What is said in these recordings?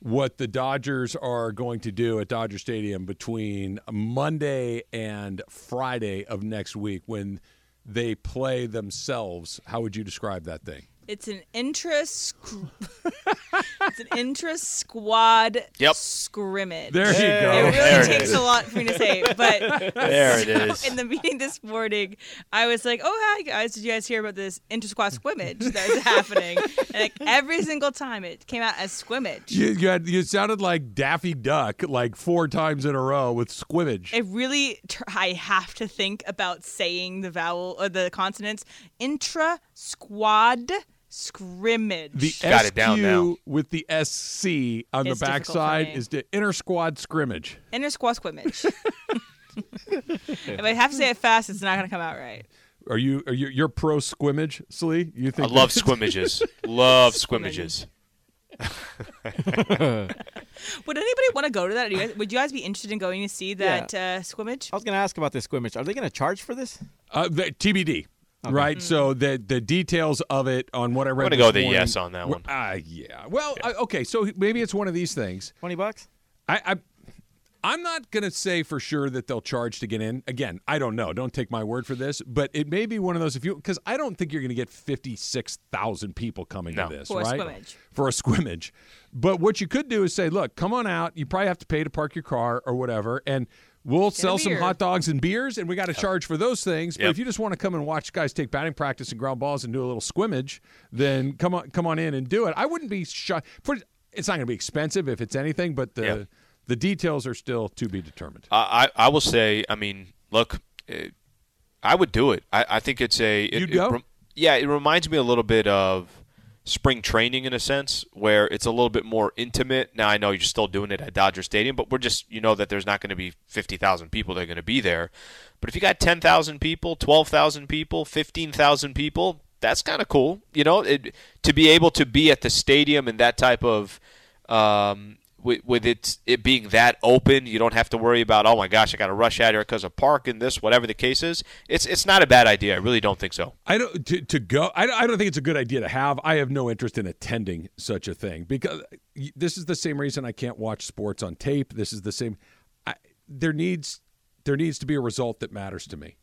what the Dodgers are going to do at Dodger Stadium between Monday and Friday of next week when they play themselves, how would you describe that thing? It's an intra it's an intra squad Yep. scrimmage. There you go. It really There takes is. a lot for me to say, but There it is. in the meeting this morning, I was like, "Oh hi guys, did you guys hear about this inter squad scrimmage that is happening?" And like every single time, it came out as scrimmage. You, you, had, you sounded like Daffy Duck like four times in a row with scrimmage. It really, tr- I have to think about saying the vowel or the consonants. Intra squad scrimmage. the Got it SQ down now. with the SC on the It's difficult for backside me. is the inter squad scrimmage. Inner squad scrimmage. if I have to say it fast, it's not going to come out right. Are you are you you're pro squimmage, Slee? You I think love that- scrimmages. love Scrimmages. scrimmages. Would anybody want to go to that? Are you guys- would you guys be interested in going to see that uh, scrimmage? I was going to ask about this scrimmage. Are they going to charge for this? Uh, the, TBD. Right, so the the details of it on what I read. I'm gonna this go with a morning yes on that one. Uh, yeah. Well, I- okay, so maybe it's one of these things. 20 bucks? I, I I'm not going to say for sure that they'll charge to get in. Again, I don't know. Don't take my word for this, but it may be one of those if you because I don't think you're going to get 56,000 people coming No. to this, For a right? scrimmage. For a scrimmage. But what you could do is say, look, come on out. You probably have to pay to park your car or whatever, and we'll sell some hot dogs and beers, and we got to charge for those things. But Yep. if you just want to come and watch guys take batting practice and ground balls and do a little scrimmage, then come on, come on in and do it. I wouldn't be shy. For it's not going to be expensive if it's anything, but the Yep. the details are still to be determined. I, I I will say, I mean, look, eh, I would do it. I, I think it's a. It, You'd it go? rem- yeah, it reminds me a little bit of spring training in a sense, where it's a little bit more intimate. Now I know you're still doing it at Dodger Stadium, but we're just you know that there's not going to be fifty thousand people that are going to be there. But if you got ten thousand people, twelve thousand people, fifteen thousand people, that's kind of cool. You know, it, to be able to be at the stadium and that type of. Um, with, with it it being that open, you don't have to worry about oh my gosh, I got to rush out here because of parking this, whatever the case is. It's it's not a bad idea. I really don't think so. I don't to, to go. I don't, I don't think it's a good idea to have. I have no interest in attending such a thing because this is the same reason I can't watch sports on tape. This is the same. I, there needs there needs to be a result that matters to me.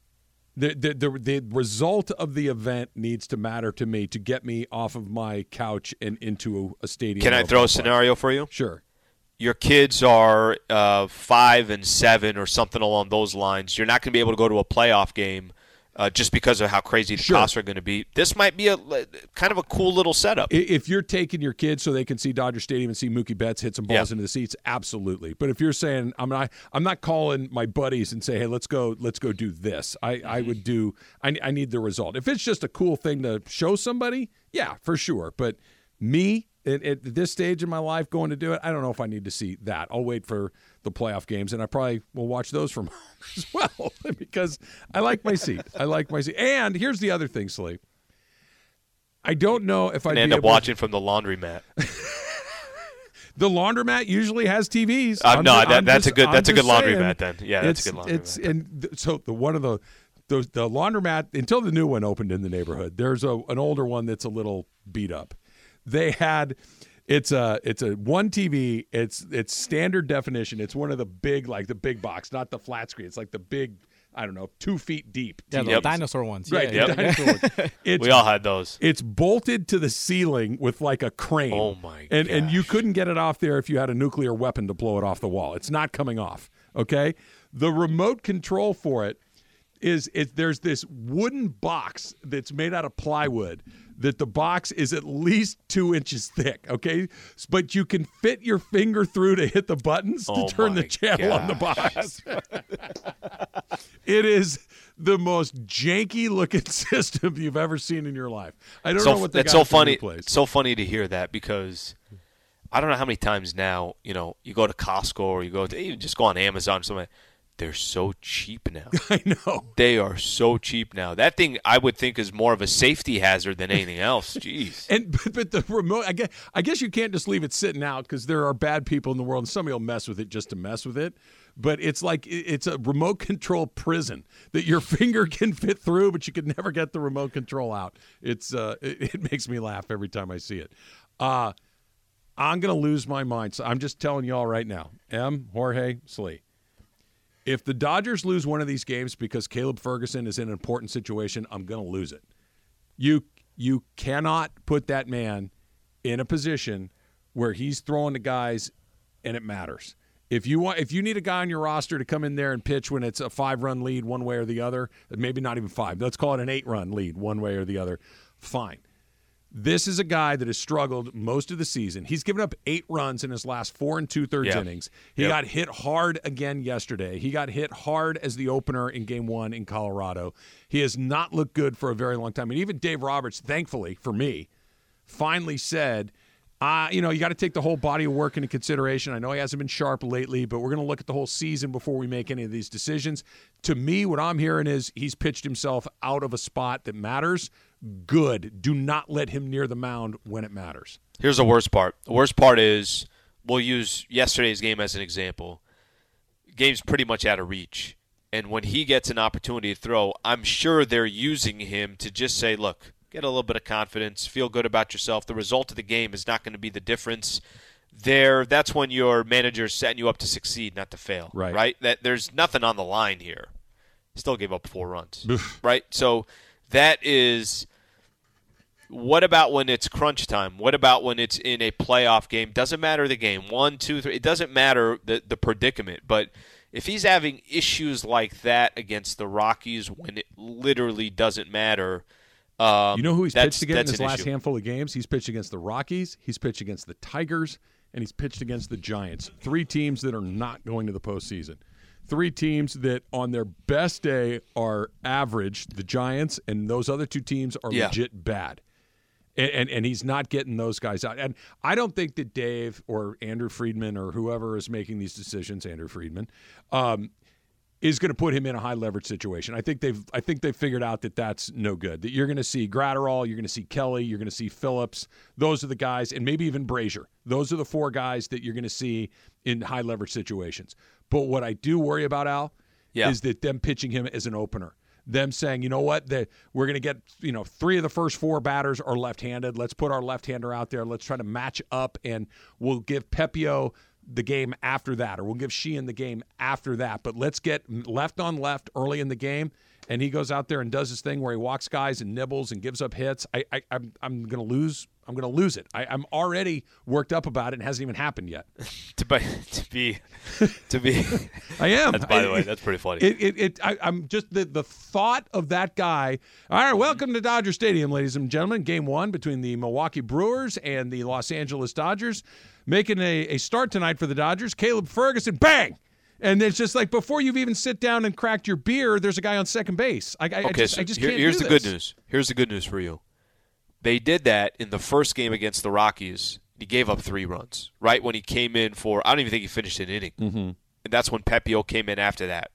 The, the the the result of the event needs to matter to me to get me off of my couch and into a, a stadium. Can I throw a ballpark. scenario for you? Sure. Your kids are uh, five and seven or something along those lines. You're not going to be able to go to a playoff game uh, just because of how crazy the Sure. costs are going to be. This might be a kind of a cool little setup. If you're taking your kids so they can see Dodger Stadium and see Mookie Betts hit some balls Yeah. into the seats, absolutely. But if you're saying I'm not, I'm not calling my buddies and say, hey, let's go, let's go do this. I, I Mm-hmm. would do. I, I need the result. If it's just a cool thing to show somebody, yeah, for sure. But me at, at this stage in my life going to do it, I don't know if I need to see that. I'll wait for the playoff games, and I probably will watch those from home as well because I like my seat. I like my seat. And here's the other thing, Slee. I don't know if be end up able to- watching from the laundromat. The laundromat usually has TVs. Uh, no, that- that's a good- that's a just good laundromat then. Yeah, that's a It's- good It's laundromat and th- so the one of the the, the laundromat until the new one opened in the neighborhood. There's a an older one that's a little beat up. They had it's a it's a one TV. It's it's standard definition. It's one of the big like the big box, not the flat screen. It's like the big. I don't know, two feet deep. Yeah, the Yep. dinosaur ones. Right, Yeah, the yeah. dinosaur one. It's, We all had those. it's bolted to the ceiling with like a crane. Oh, my And and you couldn't get it off there if you had a nuclear weapon to blow it off the wall. It's not coming off. Okay, the remote control for it is it. There's this wooden box that's made out of plywood. That the box is at least two inches thick. Okay, but you can fit your finger through to hit the buttons to Oh, turn the channel on the box. it is the most janky looking system you've ever seen in your life. I don't so, know what that's so at the new funny. So funny to hear that because I don't know how many times now you know you go to Costco or you go to even just go on Amazon or something. They're so cheap now. I know. they are so cheap now. That thing I would think is more of a safety hazard than anything else. Jeez. And but, but the remote, I guess, I guess you can't just leave it sitting out because there are bad people in the world, and somebody will mess with it just to mess with it. But it's like it's a remote control prison that your finger can fit through, but you can never get the remote control out. It's uh, it, it makes me laugh every time I see it. Uh, I'm gonna lose my mind. So I'm just telling y'all right now, M. Jorge Slee. If the Dodgers lose one of these games because Caleb Ferguson is in an important situation, I'm going to lose it. You you cannot put that man in a position where he's throwing the guys and it matters. If you want if you need a guy on your roster to come in there and pitch when it's a 5-run lead one way or the other, maybe not even 5. Let's call it an 8-run lead one way or the other. Fine. This is a guy that has struggled most of the season. He's given up eight runs in his last four and two thirds Yeah. innings. He Yep. got hit hard again yesterday. He got hit hard as the opener in game one in Colorado. He has not looked good for a very long time. And even Dave Roberts, thankfully for me, finally said, uh, you know, you got to take the whole body of work into consideration. I know he hasn't been sharp lately, but we're going to look at the whole season before we make any of these decisions. To me, what I'm hearing is he's pitched himself out of a spot that matters. Good. Do not let him near the mound when it matters. Here's the worst part. The worst part is we'll use yesterday's game as an example. Game's pretty much out of reach. And when he gets an opportunity to throw, I'm sure they're using him to just say, look, get a little bit of confidence, feel good about yourself. The result of the game is not going to be the difference. There, that's when your manager's setting you up to succeed, not to fail. Right. Right? That there's nothing on the line here. Still gave up four runs. right? So that is what about when it's crunch time? What about when it's in a playoff game? Doesn't matter the game. One, two, three. It doesn't matter the, the predicament. But if he's having issues like that against the Rockies when it literally doesn't matter, um, You know who he's pitched against in his last issue. handful of games? He's pitched against the Rockies, he's pitched against the Tigers, and he's pitched against the Giants. Three teams that are not going to the postseason. Three teams that on their best day are average, the Giants, and those other two teams are Yeah. legit bad. And, and and he's not getting those guys out. And I don't think that Dave or Andrew Friedman or whoever is making these decisions, Andrew Friedman, um, is going to put him in a high leverage situation. I think they've I think they've figured out that that's no good. That you're going to see Graterol, you're going to see Kelly, you're going to see Phillips. Those are the guys, and maybe even Brasier. Those are the four guys that you're going to see in high leverage situations. But what I do worry about Al Yeah. is that them pitching him as an opener. Them saying, you know what, that we're going to get, you know, three of the first four batters are left-handed. Let's put our left-hander out there. Let's try to match up, and we'll give Pepiot the game after that, or we'll give Sheehan the game after that. But let's get left on left early in the game, and he goes out there and does his thing where he walks guys and nibbles and gives up hits. I, I I'm I'm going to lose. I'm going to lose it. I, I'm already worked up about it, and it hasn't even happened yet. to be to be to be. I am. That's by the way, that's pretty funny. It, it, it I, I'm just the the thought of that guy. All right, welcome to Dodger Stadium, ladies and gentlemen. Game one between the Milwaukee Brewers and the Los Angeles Dodgers, making a, a start tonight for the Dodgers. Caleb Ferguson, bang. And it's just like before you've even sit down and cracked your beer, there's a guy on second base. I, I, I Okay, just, so I just here- here's the good news. Here's the good news for you. They did that in the first game against the Rockies. He gave up three runs right when he came in for. I don't even think he finished an inning, mm-hmm. and that's when Pepiot came in after that.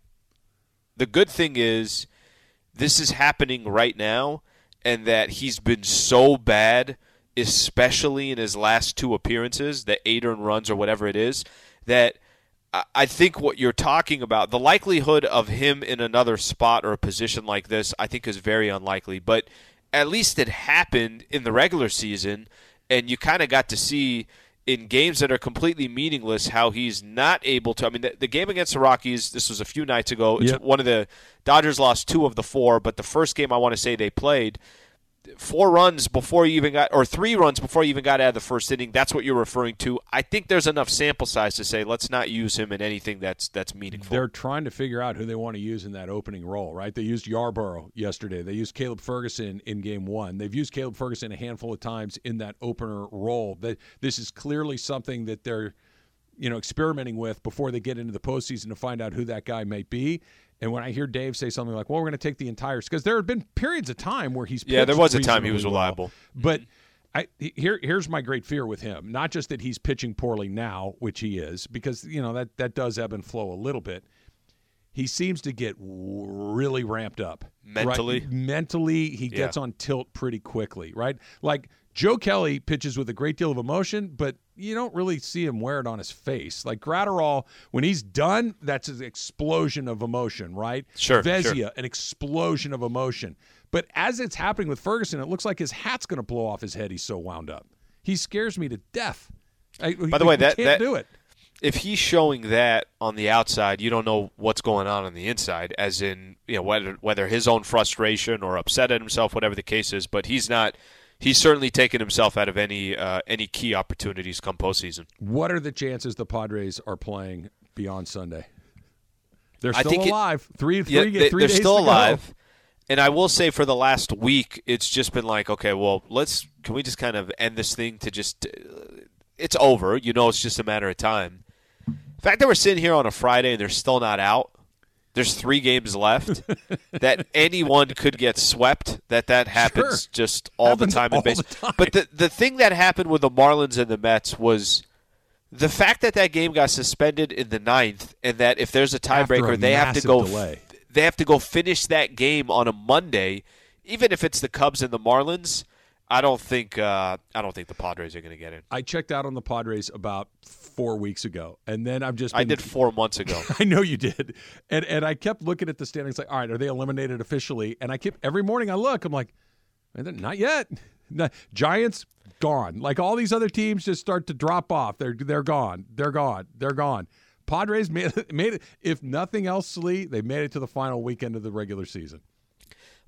The good thing is, this is happening right now, and that he's been so bad, especially in his last two appearances, the eight earned runs or whatever it is, that I- I think what you're talking about, the likelihood of him in another spot or a position like this, I think is very unlikely. But at least it happened in the regular season, and you kind of got to see in games that are completely meaningless, how he's not able to. I mean, the, the game against the Rockies, this was a few nights ago. It's Yep. one of the Dodgers lost two of the four, but the first game I want to say they played four runs before you even got, or three runs before you even got out of the first inning. That's what you're referring to. I think there's enough sample size to say let's not use him in anything that's that's meaningful. They're trying to figure out who they want to use in that opening role, right? They used Yarbrough yesterday. They used Caleb Ferguson in game one. They've used Caleb Ferguson a handful of times in that opener role. That this is clearly something that they're, you know, experimenting with before they get into the postseason to find out who that guy might be. And when I hear Dave say something like, "Well, we're going to take the entire," because there have been periods of time where he's Yeah, there was a time he was reasonably well. reliable. But I here here's my great fear with him. Not just that he's pitching poorly now, which he is, because you know that that does ebb and flow a little bit. He seems to get really ramped up right? Mentally? Mentally, he Yeah. gets on tilt pretty quickly, right? Like Joe Kelly pitches with a great deal of emotion, but you don't really see him wear it on his face. Like Graterol, when he's done, that's an explosion of emotion, right? Sure, sure. An explosion of emotion. But as it's happening with Ferguson, it looks like his hat's going to blow off his head. He's so wound up. He scares me to death. I, By the way, that- can't that- do it. if he's showing that on the outside, you don't know what's going on on the inside, as in you know whether whether his own frustration or upset at himself, whatever the case is. But he's not. He's certainly taken himself out of any uh, any key opportunities come postseason. What are the chances the Padres are playing beyond Sunday? They're still think it- alive. three, three, Yeah, three they, they're days still to go. alive. And I will say, for the last week, it's just been like, okay, well, let's can we just kind of end this thing to just uh, it's over. You know, it's just a matter of time. The fact that we're sitting here on a Friday and they're still not out. There's three games left. that anyone could get swept. That that happens Sure. just all Happens the time in all the baseball. But the the thing that happened with the Marlins and the Mets was the fact that that game got suspended in the ninth, and that if there's a tiebreaker, they have to go. delay. They have to go finish that game on a Monday, even if it's the Cubs and the Marlins. I don't think uh, I don't think the Padres are going to get in. I checked out on the Padres about four weeks ago, and then I've just I did four months ago. I know you did, and and I kept looking at the standings like, all right, are they eliminated officially? And I keep every morning I look, I'm like, not yet. No, Giants gone. Like all these other teams just start to drop off. They're they're gone. They're gone. They're gone. Padres made it, made it. If nothing else, Lee, they made it to the final weekend of the regular season.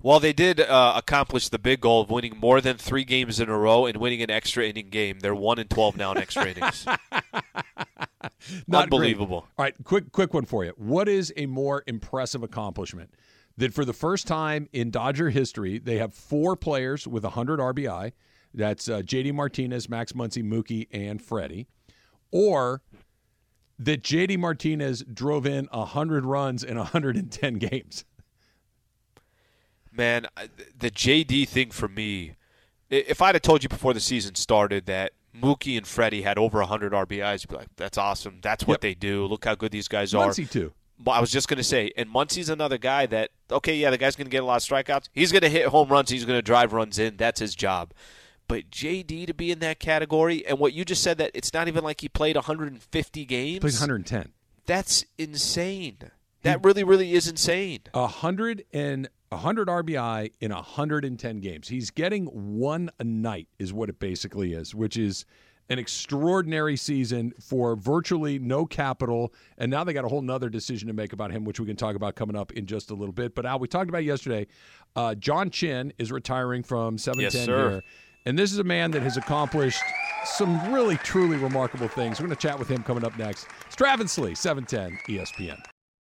Well, they did uh, accomplish the big goal of winning more than three games in a row and winning an extra inning game. They're one and twelve now in extra innings. Not great. Unbelievable. All right, quick quick one for you. What is a more impressive accomplishment? That for the first time in Dodger history, they have four players with 100 RBI. That's uh, JD Martinez, Max Muncy, Mookie, and Freddie. Or that JD Martinez drove in 100 runs in 110 games. Man, the JD thing for me, if I'd have told you before the season started that Mookie and Freddie had over 100 RBIs, you'd be like, that's awesome. That's what Yep. they do. Look how good these guys are. Muncy, too. But I was just going to say, and Muncy's another guy that, okay, yeah, the guy's going to get a lot of strikeouts. He's going to hit home runs. He's going to drive runs in. That's his job. But JD to be in that category, and what you just said that it's not even like he played 150 games. Plays 110. That's insane. That really, really is insane. A hundred and a hundred RBI in a hundred and ten games. He's getting one a night, is what it basically is, which is an extraordinary season for virtually no capital. And now they got a whole nother decision to make about him, which we can talk about coming up in just a little bit. But Al, we talked about yesterday. Uh, John Chin is retiring from 710 Yes, sir. here. And this is a man that has accomplished some really, truly remarkable things. We're going to chat with him coming up next. It's Travis Lee, 710 ESPN.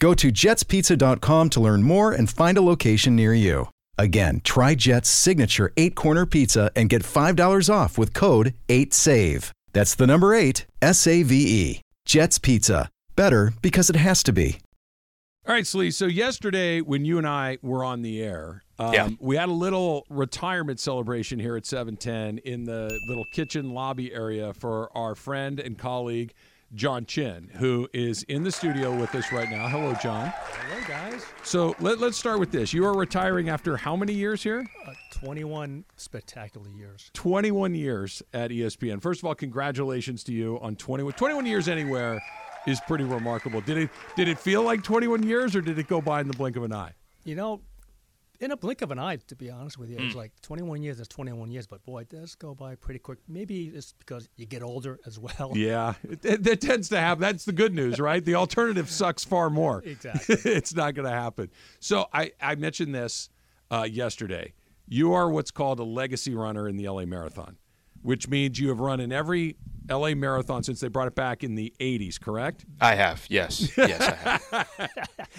Go to jetspizza.com to learn more and find a location near you. Again, try Jet's signature eight corner pizza and get $5 off with code 8SAVE. That's the number eight, S A V E. Jet's Pizza. Better because it has to be. All right, Slee. So yesterday, when you and I were on the air, um, Yeah. we had a little retirement celebration here at 710 in the little kitchen lobby area for our friend and colleague John Chin, who is in the studio with us right now. Hello, John. Hello, guys. So let, let's start with this. You are retiring after how many years here? Uh, 21 spectacular years. 21 years at ESPN. First of all, congratulations to you on 21. 21 years anywhere is pretty remarkable. Did it did it feel like 21 years or did it go by in the blink of an eye? You know, in a blink of an eye, to be honest with you, it's like 21 years is 21 years, but boy, it does go by pretty quick. Maybe it's because you get older as well. Yeah, that tends to happen. That's the good news, right? The alternative sucks far more. Exactly. it's not going to happen. So I, I mentioned this uh, yesterday. You are what's called a legacy runner in the LA Marathon, which means you have run in every LA Marathon since they brought it back in the 80s, correct? I have, yes, yes, I have.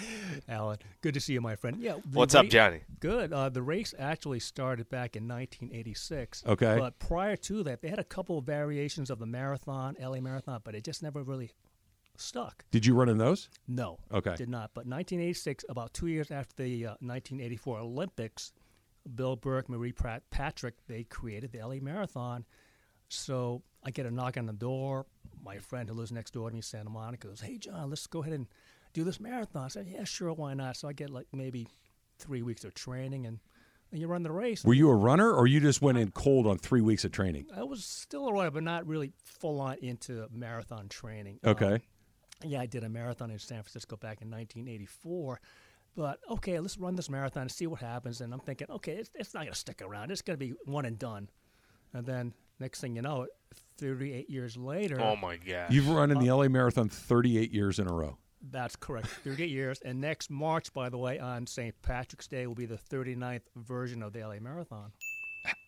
Alan, good to see you, my friend. Yeah. the What's up, Johnny? Good. Uh, the race actually started back in 1986. Okay. But prior to that, they had a couple of variations of the marathon, LA Marathon, but it just never really stuck. Did you run in those? No. Okay. Did not. But 1986, about two years after the uh, 1984 Olympics, Bill Burke, Marie Pratt, Patrick, they created the LA Marathon. So I get a knock on the door. My friend who lives next door to me, in Santa Monica, goes, "Hey John, let's go ahead and do this marathon." I said, "Yeah, sure, why not?" So I get like maybe three weeks of training, and, and you run the race. Were you a runner or you just went in cold on three weeks of training? I was still a runner, but not really full on into marathon training. Okay. Um, yeah, I did a marathon in San Francisco back in 1984. But okay, let's run this marathon and see what happens. And I'm thinking, okay, it's, it's not going to stick around. It's going to be one and done. And then next thing you know, 38 years later, Oh my god! You've run in the Uh, LA Marathon 38 years in a row. that's correct, 38 years. And next March, by the way, on St. Patrick's Day, will be the 39th version of the LA Marathon.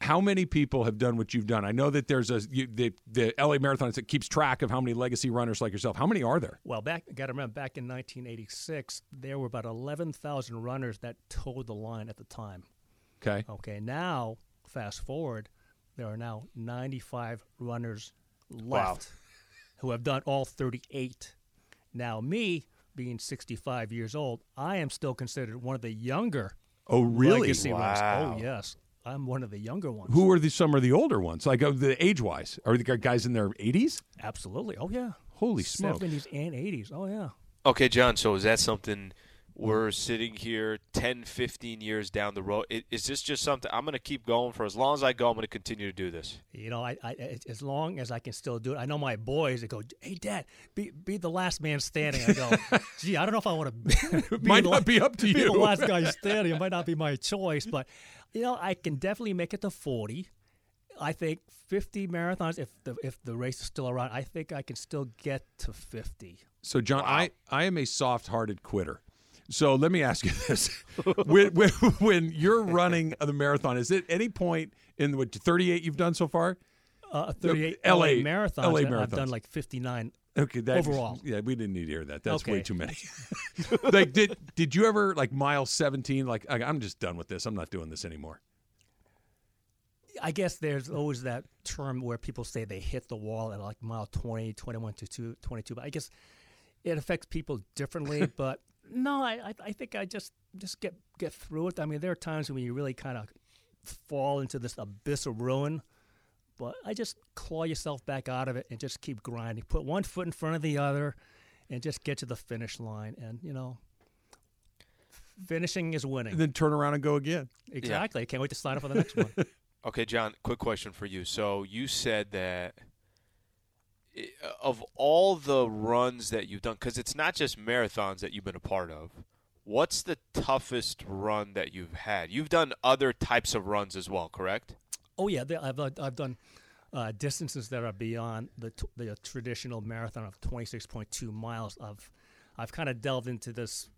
How many people have done what you've done? I know that there's a you, the the LA Marathon that keeps track of how many legacy runners like yourself. How many are there? Well, back got to remember, back in 1986, there were about 11,000 runners that toed the line at the time. Okay. Okay, now fast forward, there are now 95 runners left Wow. who have done all 38. Now, me being 65 years old, I am still considered one of the younger Oh, really? legacy runners. Oh, wow. Oh, yes, I'm one of the younger ones. Who are the some are the older ones? Like of the age wise, are the guys in their 80s? Absolutely. Oh, yeah. Holy smokes! 70s and 80s. Oh, yeah. Okay, John. So is that something we're sitting here 10, 15 years down the road? Is this just something I'm going to keep going for as long as I go? I'm going to continue to do this. You know, I, I I- as long as I can still do it. I know my boys. They go, "Hey, Dad, be be the last man standing." I go, "Gee, I don't know if I want to." be Might the not la- be up to be you. the last guy standing. It might not be my choice, but you know, I can definitely make it to forty. I think fifty marathons. If the if the race is still around, I think I can still get to fifty. So, John, I, I am a soft hearted quitter. So let me ask you this: when, when, when you're running the marathon, is it any point in the what, 38 you've done so far? Uh, Thirty-eight LA LA, marathons. LA and I've done like fifty-nine. Okay, that, Overall. yeah, we didn't need to hear that. That's way too many. like, did did you ever like mile 17? Like, I'm just done with this. I'm not doing this anymore. I guess there's always that term where people say they hit the wall at like mile 20, 21 to 22. But I guess it affects people differently. but no, I, I, I think I just just get get through it. I mean, there are times when you really kind of fall into this abyss of ruin. But I just claw yourself back out of it and just keep grinding. Put one foot in front of the other, and just get to the finish line. And you know, finishing is winning. And then turn around and go again. exactly. I can't wait to sign up for the next one. Okay, John, quick question for you. So you said that i- of all the runs that you've done, because it's not just marathons that you've been a part of, what's the toughest run that you've had? You've done other types of runs as well, correct? Oh yeah, I've I've I've done uh, distances that are beyond the t- the traditional marathon of 26.2 miles. I've I've kind of delved into this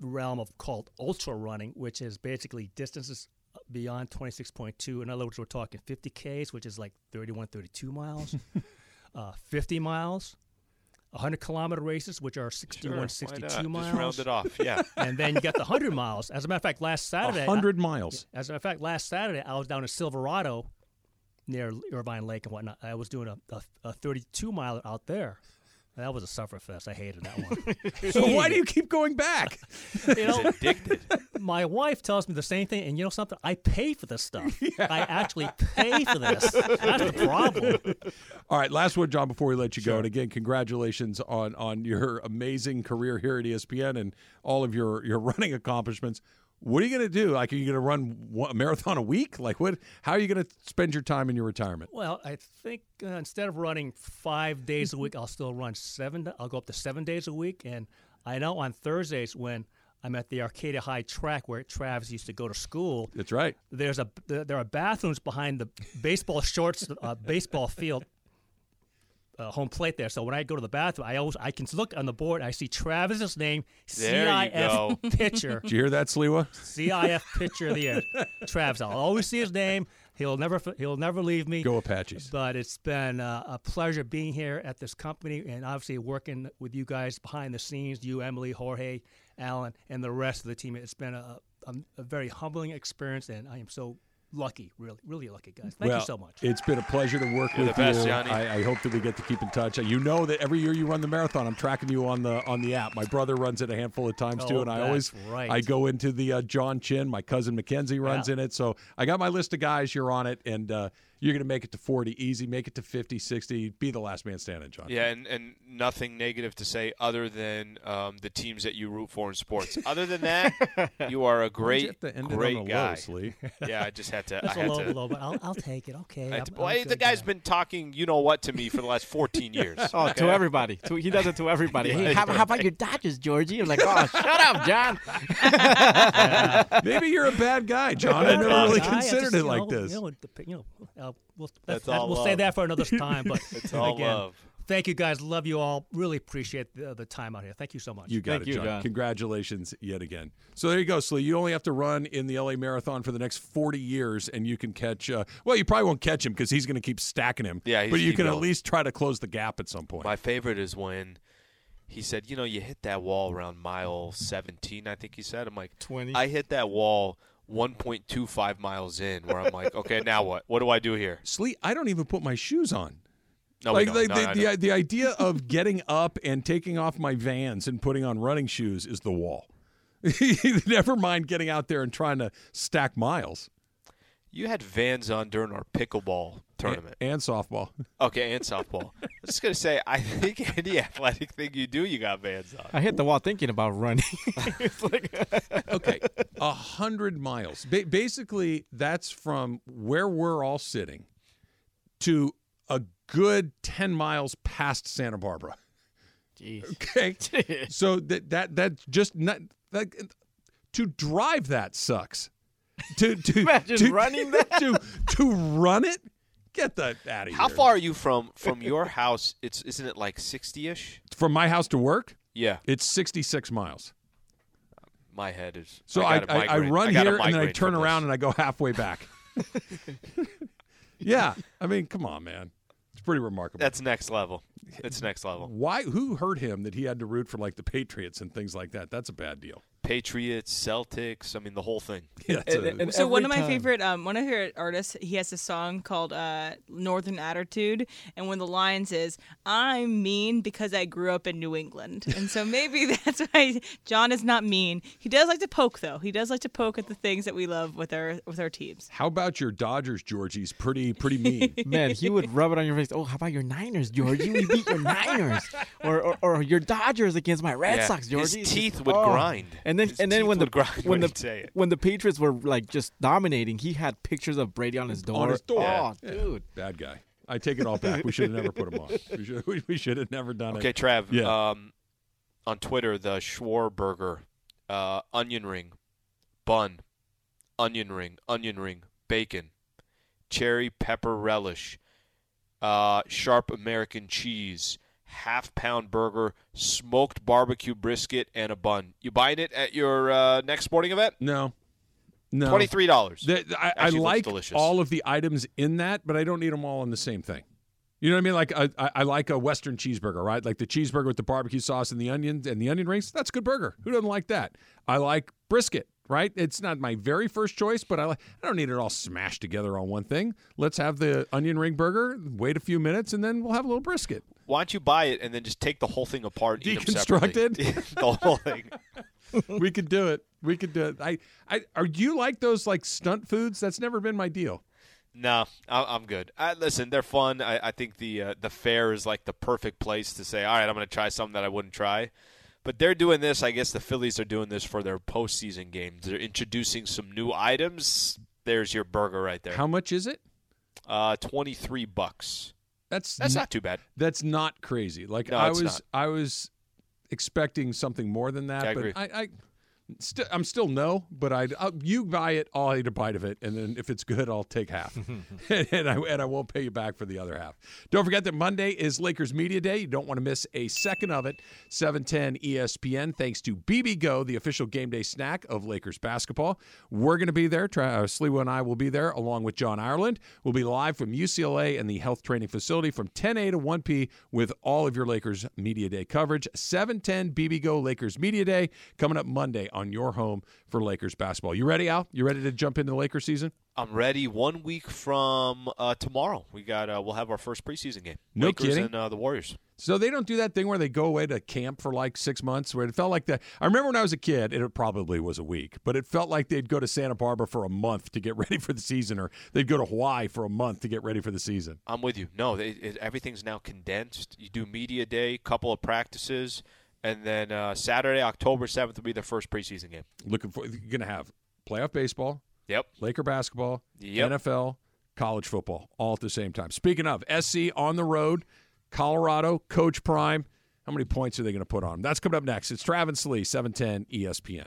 realm of called ultra running, which is basically distances beyond 26.2. In other words, we're talking 50 Ks, which is like 31, 32 miles, uh, 50 miles, 100 kilometer races, which are 61, sure, 62 miles. Just round it off. Yeah. and then you got the 100 miles. As a matter of fact, last Saturday. A hundred miles. As a matter of fact, last Saturday I was down in Silverado, near Irvine Lake and whatnot. I was doing a, a, a 32 mile out there. That was a sufferfest. I hated that one. So why do you keep going back? you know, Addicted. my wife tells me the same thing, and you know something? I pay for this stuff. I actually pay for this. That's the problem. All right, last one, John, before we let you go. And again, congratulations on on your amazing career here at ESPN and all of your your running accomplishments. What are you going to do? Like, are you going to run a marathon a week? Like, what? How are you going to spend your time in your retirement? Well, I think uh, instead of running five days a week, I'll still run seven. I'll go up to seven days a week. And I know on Thursdays when I'm at the Arcadia High track where Travis used to go to school, That's right. there's a there are bathrooms behind the baseball shorts uh, baseball field uh, home plate there. So when I go to the bathroom, I always I can look on the board. I see Travis's name, There. CIF pitcher, Did you hear that, Sliwa? CIF pitcher of the year, Travis. I'll always see his name. He'll never he'll never leave me. Go Apaches. But it's been uh, a pleasure being here at this company and obviously working with you guys behind the scenes, you, Emily, Jorge, Alan, and the rest of the team. It's been a, a, a very humbling experience, and I am so lucky, really, really lucky, guys. Thank well, you so much. It's been a pleasure to work You're with the best, you. Johnny. I, I hope that we get to keep in touch. You know that every year you run the marathon, I'm tracking you on the on the app. My brother runs it a handful of times too, Oh, and I always right. I go into the uh, John Chin. My cousin Mackenzie runs Yeah. in it, so I got my list of guys. You're on it, and uh, you're going to make it to 40 easy. Make it to 50, 60. Be the last man standing, John. Yeah, and, and nothing negative to say other than um, the teams that you root for in sports. Other than that, you are a great, have to end it on great the low, guy. Yeah, I just had to. That's I a had low to. blow, but I'll, I'll take it. Okay. I had I'm- to- I'm well, the good guy's guy. been talking, you know what, to me for the last 14 years. Oh, to everybody. To, he does it to everybody. Hey, Yeah. how, how about your Dodgers, Georgie? I'm like, oh, shut up, John. Maybe you're a bad guy, John. I never Guy, really I considered just, it like know, this. You know, the- you know, uh, we'll, That's that- all we'll say that for another time. But It's all again, love. thank you guys. Love you all. Really appreciate the, the time out here. Thank you so much. You got Thank it, you, John. John. Congratulations yet again. So there you go, Slee. You only have to run in the LA Marathon for the next 40 years, and you can catch. Uh, well, you probably won't catch him because he's going to keep stacking him. Yeah, he's but you keep can at least try to close the gap at some point. My favorite is when he said, you know, you hit that wall around mile 17, I think he said. I'm like, 20. I hit that wall 1.25 miles in, where I'm like, okay, now what? What do I do here? Sleep. I don't even put my shoes on. No, like like No, the, no, the, the idea of getting up and taking off my vans and putting on running shoes is the wall. Never mind getting out there and trying to stack miles You had Vans on during our pickleball tournament. and, and softball. Okay, and softball. I was just gonna say, I think any athletic thing you do, you got Vans on. I hit the wall thinking about running. it's like, okay, a hundred miles. Ba- basically, that's from where we're all sitting to a good ten miles past Santa Barbara. Jeez. Okay, so that that that's just not that to drive that sucks. To to Imagine to, running that. to to run it. Get that out of here. How far are you from from your house? It's isn't it like 60ish? from my house to work? Yeah, It's sixty six miles. my head is. So I, I, I run gotta here and then I turn around and I go halfway back. yeah, I mean, come on, man. It's pretty remarkable. That's next level. It's next level. Why? Who hurt him that he had to root for like the Patriots and things like that? That's a bad deal. Patriots, Celtics. I mean, the whole thing. Yeah, it's And- a- and So one of my time- favorite, um, one of your artists, he has a song called uh, "Northern Attitude," and one of the lines is, "I'm mean because I grew up in New England," and so maybe that's why John is not mean. He does like to poke, though. He does like to poke at the things that we love with our with our teams. how about your Dodgers, Georgie? He's pretty pretty mean. Man, he would rub it on your face. Oh, how about your Niners, Georgie? We beat your Niners, or, or or your Dodgers against my Red Yeah, Sox, his teeth would Oh. grind. And then His and then when the grind when when the say when the Patriots were like just dominating, he had pictures of Brady on his door. On his door. Oh, Yeah. dude. Bad guy. I take it all back. We should have never put him on. We should we, we should have never done Okay, it. Trav. Yeah. Um, on Twitter, the Schwarberger uh, onion ring, bun, onion ring, onion ring, bacon, cherry pepper relish, uh, sharp American cheese, half pound burger, smoked barbecue brisket, and a bun. You buying it at your uh, next sporting event? No, no. Twenty three dollars. The- I, I like all of the items in that, but I don't need them all in the same thing. You know what I mean? Like I like a Western cheeseburger, right? Like the cheeseburger with the barbecue sauce and the onions and the onion rings. That's a good burger. Who doesn't like that? I like brisket, right? It's not my very first choice, but I like. I don't need it all smashed together on one thing. Let's have the onion ring burger. Wait a few minutes, and then we'll have a little brisket. Why don't you buy it and then just take the whole thing apart, Deconstructed? the whole thing. we could do it. We could do it. I, I, are you like those like stunt foods? That's never been my deal. No, I- I'm good. I, listen, they're fun. I, I think the uh, the fair is like the perfect place to say, all right, I'm going to try something that I wouldn't try. But they're doing this. I guess the Phillies are doing this for their postseason games. They're introducing some new items. There's your burger right there. How much is it? Uh, twenty three bucks. That's That's n- not too bad. That's not crazy. Like No, I was, not. I was expecting something more than that. I but agree. I, I st- I'm still no. But I, I'll, you buy it, I'll eat a bite of it, and then if it's good, I'll take half, and I and I won't pay you back for the other half. Don't forget that Monday is Lakers Media Day. You don't want to miss a second of it. 710 ESPN. Thanks to BB Go, the official game day snack of Lakers basketball. We're going to be there. Tra- uh, Sliwa and I will be there along with John Ireland. We'll be live from UCLA and the health training facility from 10A to 1P with all of your Lakers Media Day coverage. 710 BB Go Lakers Media Day coming up Monday on your home for Lakers basketball. You ready, Al? You ready to jump into the Lakers season? I'm ready. One week from uh, tomorrow, we got uh, we'll have our first preseason game. No Lakers kidding. and uh, the Warriors. So they don't do that thing where they go away to camp for like six months, where it felt like that. I remember when I was a kid, it probably was a week, but it felt like they'd go to Santa Barbara for a month to get ready for the season, or they'd go to Hawaii for a month to get ready for the season. I'm with you. No, they, it, everything's now condensed. You do media day, couple of practices, and then uh, Saturday, October 7th will be the first preseason game. Looking for you're gonna have playoff baseball, Yep. Laker basketball, Yep. NFL, college football, all at the same time. Speaking of SC on the road, Colorado, Coach Prime. How many points are they going to put on? That's coming up next. It's Travis Lee, E 710 ESPN.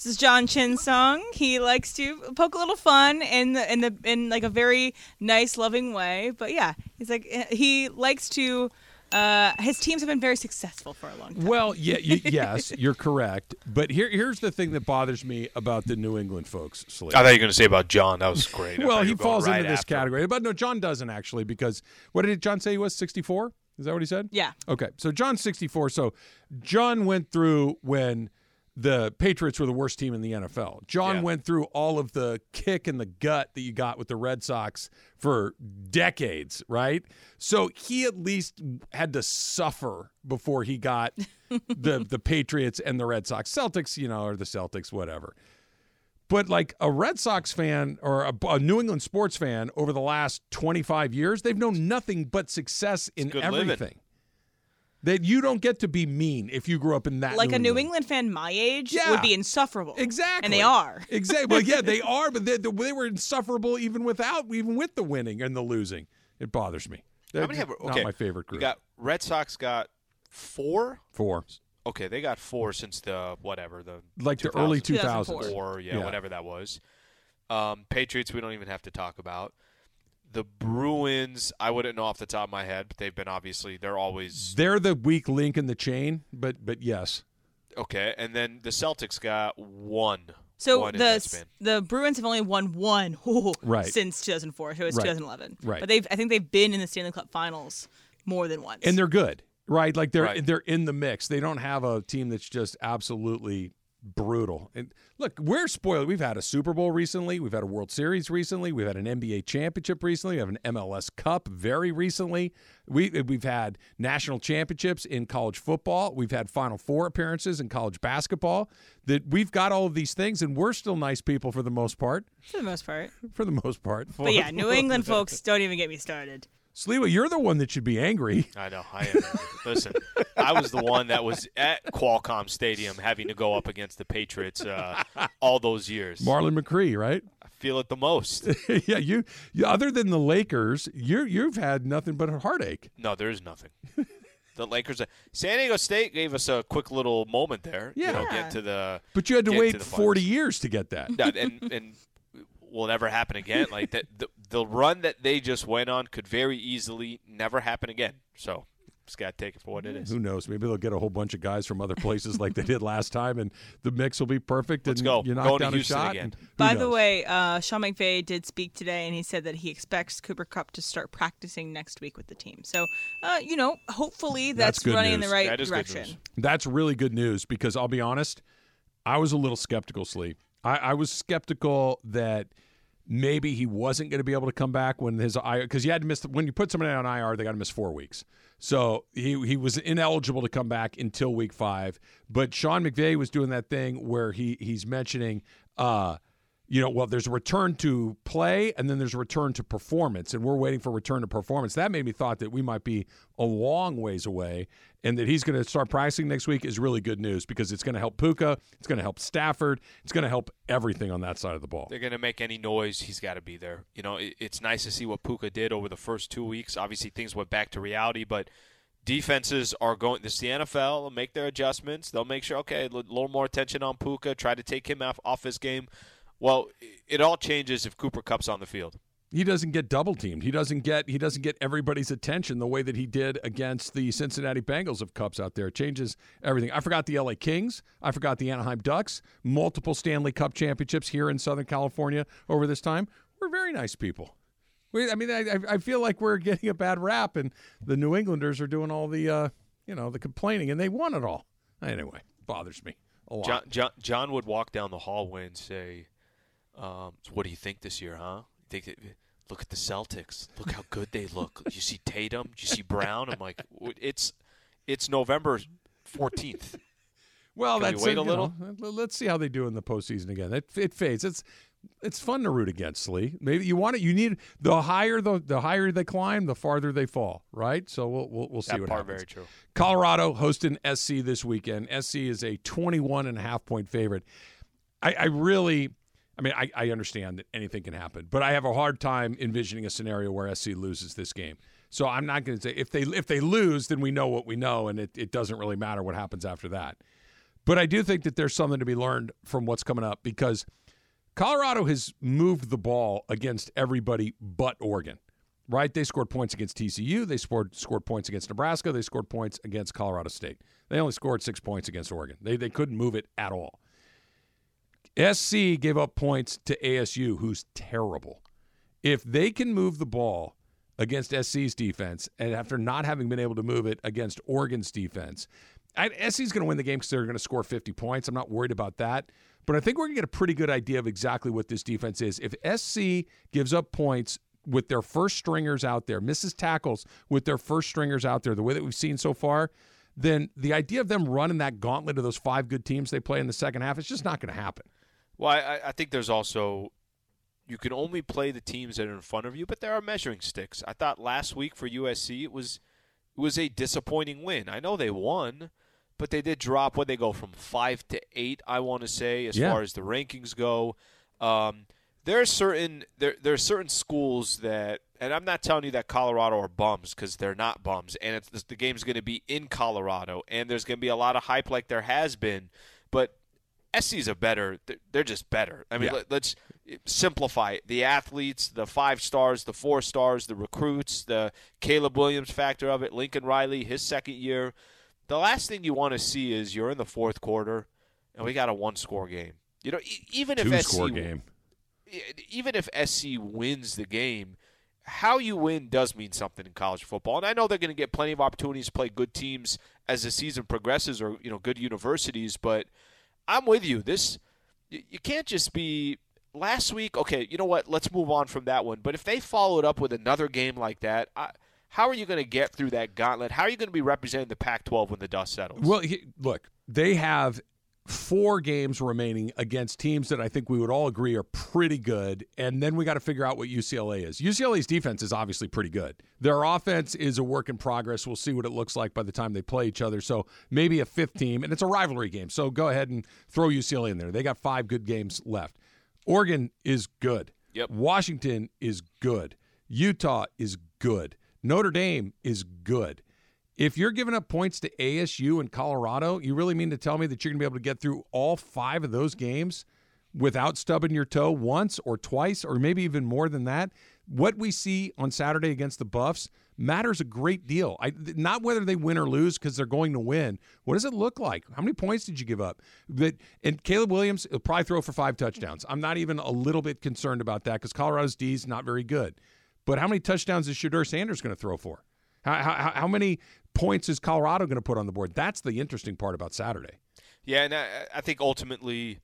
This is John Chin's song. He likes to poke a little fun in the in the in like a very nice, loving way. But yeah, he's like he likes to. Uh, his teams have been very successful for a long time. Well, yeah, y- yes, you're correct. But here, here's the thing that bothers me about the New England folks. Slee. I thought you were going to say about John. That was great. Well, he falls right into this after category, but no, John doesn't actually because what did John say he was? 64? Is that what he said? Yeah. Okay, so John's 64. So John went through when the Patriots were the worst team in the NFL. John Yeah. went through all of the kick in the gut that you got with the Red Sox for decades, right? So he at least had to suffer before he got the the Patriots and the Red Sox. Celtics, you know, or the Celtics, whatever. But like a Red Sox fan or a, a New England sports fan over the last 25 years, they've known nothing but success in everything. living. That you don't get to be mean if you grew up in that. like New a New England. England fan my age Yeah. would be insufferable. Exactly. And they are. Exactly. Well, yeah, they are, but they, they were insufferable even without, even with the winning and the losing. It bothers me. They're many have, okay, not my favorite You group. got Red Sox got four. Four. Okay, they got four since the whatever the Like the early 2000s. 2000s. Four, yeah, Yeah. whatever that was. Um, Patriots, we don't even have to talk about. The Bruins, I wouldn't know off the top of my head, but they've been obviously they're always They're the weak link in the chain, but but yes. okay. And then the Celtics got one. So one the the Bruins have only won one ooh, Right. since 2004. So it's Right. 2011. Right. But they've I think they've been in the Stanley Cup Finals more than once. And they're good, right? Like they're Right. they're in the mix. They don't have a team that's just absolutely brutal. And look, we're spoiled. We've had a Super Bowl recently. We've had a World Series recently. We've had an NBA championship recently. We have an MLS Cup very recently. We we've had national championships in college football. We've had Final Four appearances in college basketball. That we've got all of these things, and we're still nice people for the most part. For the most part. For the most part. But yeah, New England folks, don't even get me started. Sliwa, you're the one that should be angry. I know. I am. Listen, I was the one that was at Qualcomm Stadium having to go up against the Patriots uh, all those years. Marlon McCree, right? I feel it the most. yeah, you, you. Other than the Lakers, you you've had nothing but a heartache. No, there is nothing. the Lakers, uh, San Diego State gave us a quick little moment there. Yeah. you know, get to the. But you had to wait the 40 years to get that. That- and and will never happen again. Like that, the, the run that they just went on could very easily never happen again. So just gotta take it for what it is. Who knows? Maybe they'll get a whole bunch of guys from other places like they did last time, and the mix will be perfect. Let's and go. You knock Going to down Houston a shot. again. and who By the way, uh, Sean McVay did speak today, and he said that he expects Cooper Kupp to start practicing next week with the team. So, uh, you know, hopefully That's that's, good running in the right That is good direction. That's really good news because I'll be honest, I was a little skeptical, Slee. I, I was skeptical that maybe he wasn't going to be able to come back when his IR because you had to miss when you put somebody on IR, they got to miss four weeks. So he he was ineligible to come back until week five. But Sean McVay was doing that thing where he he's mentioning. Uh, you know, well, there's a return to play and then there's a return to performance, and we're waiting for return to performance. That made me thought that we might be a long ways away, and that he's going to start practicing next week is really good news because it's going to help Puka, it's going to help Stafford, it's going to help everything on that side of the ball. They're going to make any noise. He's got to be there. You know, it's nice to see what Puka did over the first two weeks. Obviously, things went back to reality, but defenses are going. This is the NFL. They'll make their adjustments. They'll make sure. Okay, a little more attention on Puka. Try to take him off, off his game. Well, it all changes if Cooper Kupp's on the field. He doesn't get double teamed. He doesn't get he doesn't get everybody's attention the way that he did against the Cincinnati Bengals of Kupp's out there. It changes everything. I forgot the LA Kings. I forgot the Anaheim Ducks. Multiple Stanley Cup championships here in Southern California over this time. We're very nice people. We, I mean, I, I- feel like we're getting a bad rap, and the New Englanders are doing all the, uh, you know, the complaining, and they won it all. Anyway, bothers me a lot. John, John, John would walk down the hallway and say, um, so "What do you think this year, huh? You think that, look at the Celtics. Look how good they look. You see Tatum. You see Brown. I'm like, it's it's November 14th. Well, Can we that's wait you a little? know, let- let's see how they do in the postseason again. It, it fades. It's it's fun to root against Lee. Maybe you want it. You need the higher the the higher they climb, the farther they fall. Right. So we'll we'll, we'll see That what part happens. very true. Colorado hosting SC this weekend. SC is a 21 and a half point favorite. I, I really, I mean, I, I understand that anything can happen, but I have a hard time envisioning a scenario where SC loses this game. So I'm not going to say if they if they lose, then we know what we know, and it, it doesn't really matter what happens after that. But I do think that there's something to be learned from what's coming up because Colorado has moved the ball against everybody but Oregon. Right? They scored points against TCU. They scored scored points against Nebraska. They scored points against Colorado State. They only scored six points against Oregon. They they couldn't move it at all. SC gave up points to ASU, who's terrible. If they can move the ball against SC's defense, and after not having been able to move it against Oregon's defense, I, SC's going to win the game because they're going to score 50 points. I'm not worried about that. But I think we're going to get a pretty good idea of exactly what this defense is. If SC gives up points with their first stringers out there, misses tackles with their first stringers out there, the way that we've seen so far, then the idea of them running that gauntlet of those five good teams they play in the second half is just not going to happen. Well, I, I think there's also you can only play the teams that are in front of you, but there are measuring sticks. I thought last week for USC it was it was a disappointing win. I know they won, but they did drop when they go from five to eight. I want to say as Yeah. far as the rankings go. Um, there are certain there there are certain schools that, and I'm not telling you that Colorado are bums because they're not bums, and it's, the game's going to be in Colorado, and there's going to be a lot of hype like there has been, but SC's a better. they're- just better. I mean, Yeah. let, us eh, simplify it. The athletes, the five stars, the four stars, the recruits, the Caleb Williams factor of it, Lincoln Riley, his second year. The last thing you want to see is you're in the fourth quarter, and we got a one-score game. You know, e- even if Two SC score game. Even if SC wins the game, how you win does mean something in college football. And I know they're going to get plenty of opportunities to play good teams as the season progresses, or you know, good universities. But I'm with you. This you, can't just be last week. Okay, you know what? Let's move on from that one. But if they followed up with another game like that, I, how are you going to get through that gauntlet? How are you going to be representing the Pac-12 when the dust settles? Well, he, look, they have four games remaining against teams that I think we would all agree are pretty good. And then we got to figure out what UCLA is. UCLA's defense is obviously pretty good. Their offense is a work in progress. We'll see what it looks like by the time they play each other. So maybe a fifth team, and it's a rivalry game. So go ahead and throw UCLA in there. They got five good games left. Oregon is good. Yep. Washington is good. Utah is good. Notre Dame is good. If you're giving up points to ASU and Colorado, you really mean to tell me that you're going to be able to get through all five of those games without stubbing your toe once or twice or maybe even more than that? What we see on Saturday against the Buffs matters a great deal. I, not whether they win or lose because they're going to win. What does it look like? How many points did you give up? But and Caleb Williams will probably throw for five touchdowns. I'm not even a little bit concerned about that because Colorado's D is not very good. But how many touchdowns is Shedeur Sanders going to throw for? How, how, how many points is Colorado going to put on the board? That's the interesting part about Saturday. Yeah, and I, I think ultimately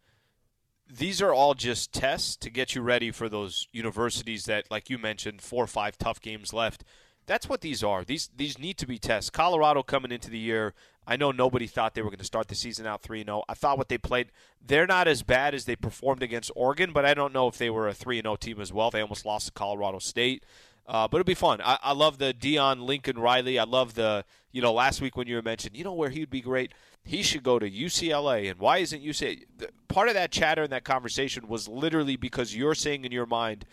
these are all just tests to get you ready for those universities that, like you mentioned, four or five tough games left. That's what these are. These these need to be tests. Colorado coming into the year, I know nobody thought they were going to start the season out 3 0. I thought what they played, they're not as bad as they performed against Oregon, but I don't know if they were a 3 0 team as well. They almost lost to Colorado State. Uh, but it'll be fun. I, I love the Deion Lincoln Riley. I love the, you know, last week when you were mentioned, you know where he'd be great? He should go to UCLA. And why isn't UCLA? Part of that chatter in that conversation was literally because you're saying in your mind,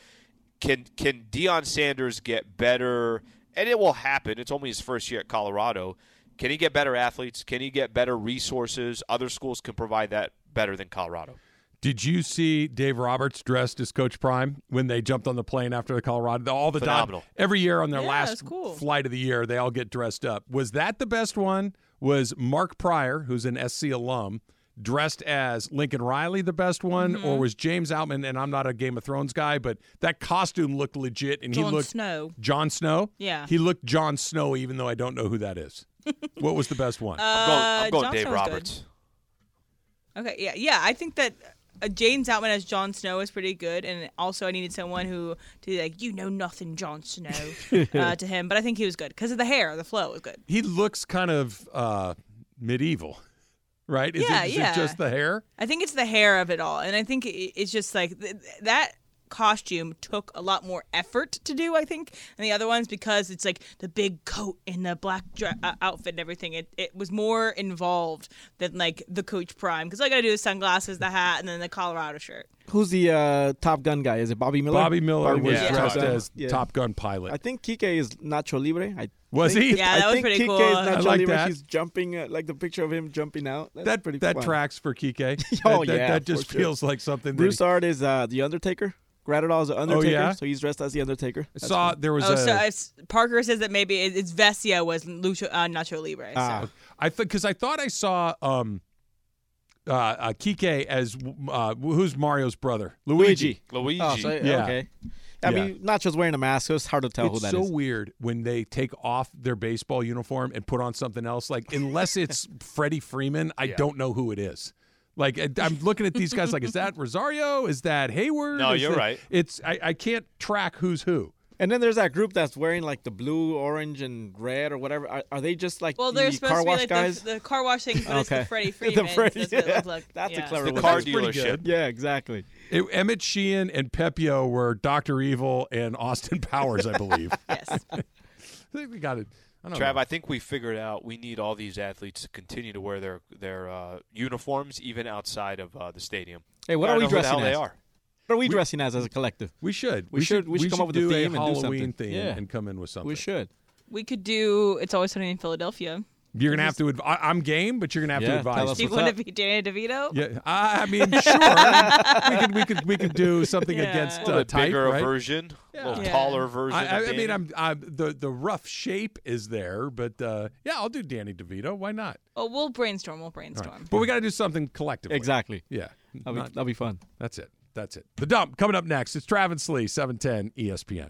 can can Deion Sanders get better? And it will happen. It's only his first year at Colorado. Can he get better athletes? Can he get better resources? Other schools can provide that better than Colorado. Did you see Dave Roberts dressed as Coach Prime when they jumped on the plane after the Colorado? All the Phenomenal. Dod- every year on their Yeah, last cool. flight of the year, they all get dressed up. Was that the best one? Was Mark Prior, who's an SC alum, dressed as Lincoln Riley the best one, Mm-hmm. or was James Outman? And I'm not a Game of Thrones guy, but that costume looked legit, and he looked Snow. Jon Snow. Yeah. he looked Jon Snow, even though I don't know who that is. what was the best one? I'm going, I'm Uh, going Dave Snow's good. Roberts. Okay, yeah, yeah. I think that uh, James Outman as Jon Snow is pretty good, and also I needed someone who to be like, you know nothing, Jon Snow, uh, to him. But I think he was good because of the hair, the flow was good. he looks kind of uh, medieval, right? Is, Yeah, it, is yeah. it just the hair? I think it's the hair of it all, and I think it's just like th- that costume took a lot more effort to do. I think than the other ones because it's like the big coat and the black dre- uh, outfit and everything. It it was more involved than like the Coach Prime because all I gotta do is sunglasses, the hat, and then the Colorado shirt. Who's the uh, Top Gun guy? Is it Bobby Miller? Bobby Miller was Miller. dressed Top Gun. as Yeah. Top Gun pilot. I think Kike is Nacho Libre. I Was think- he? Yeah, I that was think pretty Kike cool. is I Nacho like Libre. that. He's jumping, uh, like the picture of him jumping out. That's that pretty that fun. tracks for Kike. Oh, that, that, yeah, that just for sure. feels like something. Bruce that Art is uh, the Undertaker. Graterol is the Undertaker, yeah? so he's dressed as the Undertaker. he That's saw fun. there was Oh, a. so it's, Parker says that maybe it- it's Vesia was Lucho, uh, Nacho Libre. Ah. So. I because I thought I saw um, uh, uh, Kike as uh, who's Mario's brother, Luigi. Luigi. Oh, so, Yeah. okay. I Yeah. mean, Nacho's wearing a mask, so it's hard to tell who that is. It's that so is. weird when they take off their baseball uniform and put on something else. Like unless it's Freddie Freeman, I don't know who it is. Like I- I'm looking at these guys, like is that Rosario? Is that Hayward? No, Is you're that- right. It's I, I can't track who's who. And then there's that group that's wearing like the blue, orange, and red or whatever. Are, are they just like Well, the they're supposed car to be wash like guys? the, the car wash thing, but it's the Okay. Freddie The Freeman. Freddie- That's yeah. like. That's a clever the way car to- pretty dealership. good. Yeah, exactly. It, Emmett Sheehan and Pepiot were Doctor Evil and Austin Powers, I believe. Yes. I think we got it. I don't Trav, know. I think we figured out we need all these athletes to continue to wear their their uh, uniforms even outside of uh, the stadium. Hey, what I are we know who the hell dressing they as? are. What are we, dressing as as a collective? we should. We should- we should come up with a do theme a and do Halloween something. theme Yeah. and come in with something. We should. we could do It's Always Sunny in Philadelphia. You're gonna have to. Adv- I, I'm game, but you're gonna have Yeah, to advise. us Do you what's want up. to be Danny DeVito? Yeah, I mean, sure. we could we could we could do something Yeah. against A uh, little bit type, bigger right? version, a little Yeah. taller version. I, I, of I mean, I'm, I'm the the rough shape is there, but uh, yeah, I'll do Danny DeVito. Why not? Oh, we'll brainstorm. We'll All right. brainstorm. But we got to do something collectively. Exactly. Yeah. That'll be, that'll be fun. that's it. That's it. The dump coming up next. It's Travis Lee, E 710 ESPN.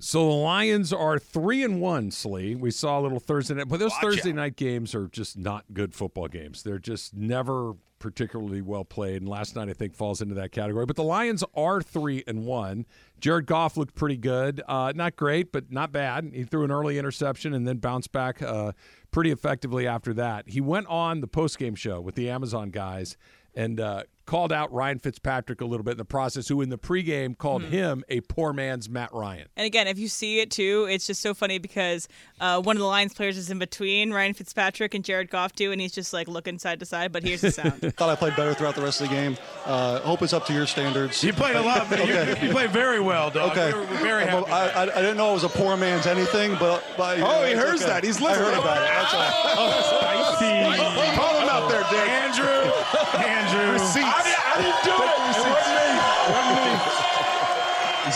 So the Lions are three and one, Slee. We saw a little Thursday night, but those Watch Thursday out. night games are just not good football games. They're just never particularly well played. And last night I think falls into that category. But the Lions are three and one. Jared Goff looked pretty good. Uh, not great, but not bad. He threw an early interception and then bounced back uh, pretty effectively after that. He went on the post game show with the Amazon guys and uh, called out Ryan Fitzpatrick a little bit in the process, who in the pregame called him a poor man's Matt Ryan. And again, if you see it too, it's just so funny because uh, one of the Lions players is in between Ryan Fitzpatrick and Jared Goff too, and he's just like looking side to side. But here's the sound. Thought I played better throughout the rest of the game. Uh, hope it's up to your standards. You played a lot. okay. you, you played very well, dog. Okay. We're, we're very happy. I, I, I didn't know it was a poor man's anything, but. but Oh, he hears okay. that. He's listening. I heard listening. about it. That's all. Call him out there, Dick. Andrew. Andrew. Receipts. I, didn't- I didn't do it. It wasn't me. It wasn't me.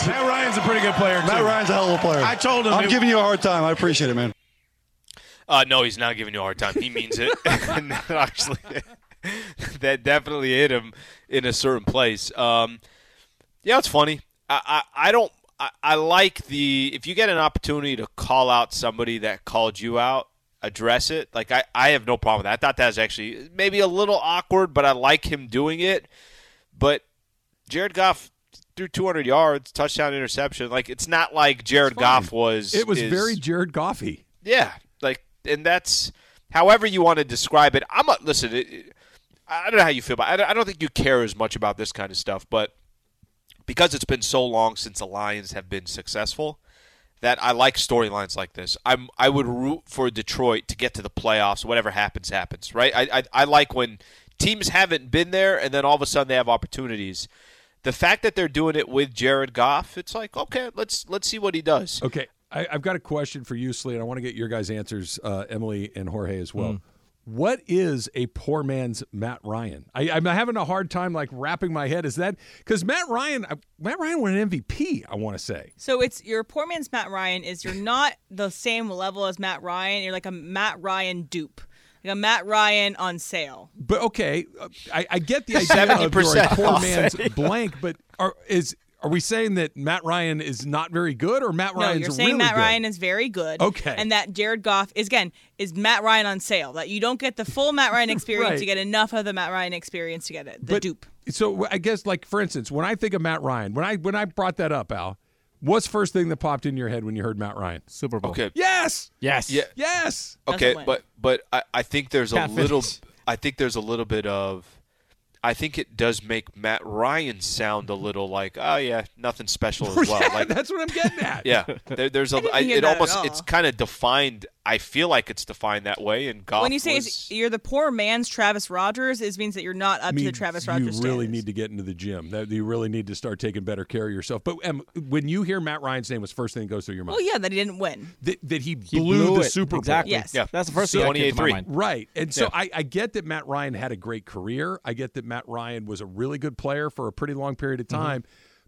Matt Ryan's a pretty good player, too. Matt Ryan's a hell of a player. I told him I'm it- giving you a hard time. I appreciate it, man. Uh, no, he's not giving you a hard time. He means it. And that actually, that definitely hit him in a certain place. Um, yeah, it's funny. I, I, I don't. I, I like the if you get an opportunity to call out somebody that called you out, address it. Like I, I have no problem with that. I thought that was actually maybe a little awkward, but I like him doing it. But Jared Goff threw 200 yards, touchdown, interception. Like it's not like Jared Goff was. It was is- very Jared Goffy. yeah, like, and that's however you want to describe it. I'm a listen. It, it- I don't know how you feel, but I don't, I don't think you care as much about this kind of stuff. But because it's been so long since the Lions have been successful, that I like storylines like this. I'm I would root for Detroit to get to the playoffs. Whatever happens, happens. Right? I I, I like when teams haven't been there and then all of a sudden they have opportunities. The fact that they're doing it with Jared Goff, it's like okay, let's let's see what he does. Okay, I, I've got a question for you, Slee, and I want to get your guys' answers, uh, Emily and Jorge as well. What is a poor man's Matt Ryan? I, I'm having a hard time like wrapping my head. Is that because Matt Ryan? uh, Matt Ryan won an MVP. I want to say. So it's your poor man's Matt Ryan is you're not the same level as Matt Ryan. You're like a Matt Ryan dupe, like a Matt Ryan on sale. But okay, uh, I, I get the idea of you're a poor man's blank. But are is are we saying that Matt Ryan is not very good, or Matt Ryan's a rookie? No, you're saying really Matt good? Ryan is very good. Okay. And that Jared Goff is again is Matt Ryan on sale. That you don't get the full Matt Ryan experience. Right. You get enough of the Matt Ryan experience to get it. The but, dupe. So I guess, like for instance, when I think of Matt Ryan, when I when I brought that up, Al, what's first thing that popped in your head when you heard Matt Ryan? Super Bowl. Okay. Yes. Yes. Yeah. Yes. Okay, but but I, I think there's a Can't little. I think there's a little bit of I think it does make Matt Ryan sound a little like oh yeah nothing special as well Yeah, like that's what I'm getting at. yeah there, there's a didn't I, hear it almost it's kind of defined I feel like it's defined that way and Goff when you say was, you're the poor man's Travis Rodgers, it means that you're not up to the means Travis you Rodgers really standards. need to get into the gym. That you really need to start taking better care of yourself. But um, when you hear Matt Ryan's name, what's the first thing that goes through your mind? Well, yeah, that he didn't win. that, that he, He blew, blew the it. Super Bowl. Exactly. Yes. Yeah. That's the first So- thing that came to my 28-3. Right. And so Yeah. I, I get that Matt Ryan had a great career. I get that Matt Ryan was a really good player for a pretty long period of time.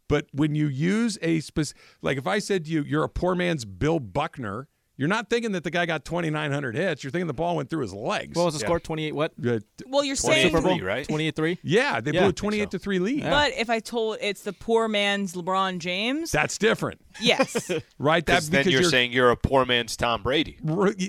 But when you use a specific, like if I said to you, you're a poor man's Bill Buckner, you're not thinking that the guy got 2,900 hits. You're thinking the ball went through his legs. What was the score? 28 what? Uh, Well, you're saying Super Bowl? right? 28-3? yeah, they Yeah. blew I a think 28 to 3 lead. But if I told it's the poor man's LeBron James, That's different. yes. Right? That because then you're, saying you're a poor man's Tom Brady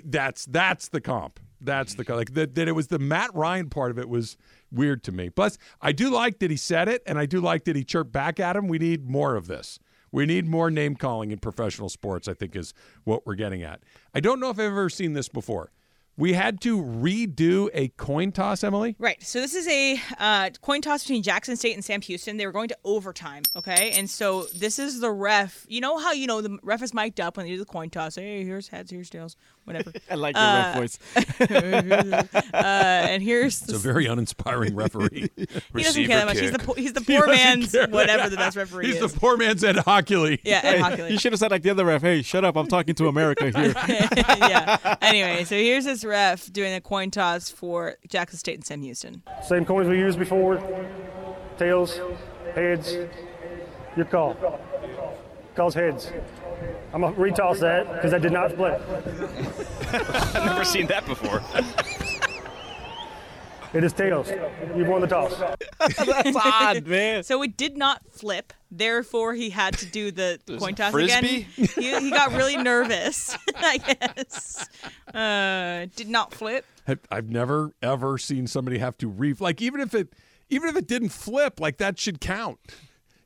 that's that's the comp. That's the like that. That it was the Matt Ryan part of it was weird to me. Plus, I do like that he said it, and I do like that he chirped back at him. We need more of this. We need more name calling in professional sports. I think is what we're getting at. I don't know if I've ever seen this before. We had to redo a coin toss, Emily. Right. So this is a uh, coin toss between Jackson State and Sam Houston. They were going to overtime. Okay. And so this is the ref. You know how you know the ref is mic'd up when they do the coin toss. Hey, here's heads, here's tails, whatever. I like your Uh, ref voice. uh, and here's It's a very uninspiring referee. he doesn't care that much. He's the po- he's the poor doesn't man's whatever the best referee He's is. the poor man's Ed Hochuli. yeah, Ed Hochuli. You should have said like the other ref, hey, shut up, I'm talking to America here. yeah. Anyway, so here's this ref doing a coin toss for Jackson State and Sam Houston. Same coins we used before. Tails, heads. Your call. Calls heads. I'm gonna retoss that because I did not split. I've never seen that before. It is tails. You've won the toss. That's odd, man. So it did not flip. Therefore, he had to do the There's coin toss frisbee? again. He, he got really nervous, I guess. Uh, did not flip. I've- I've never ever seen somebody have to re like even if it even if it didn't flip, like that should count.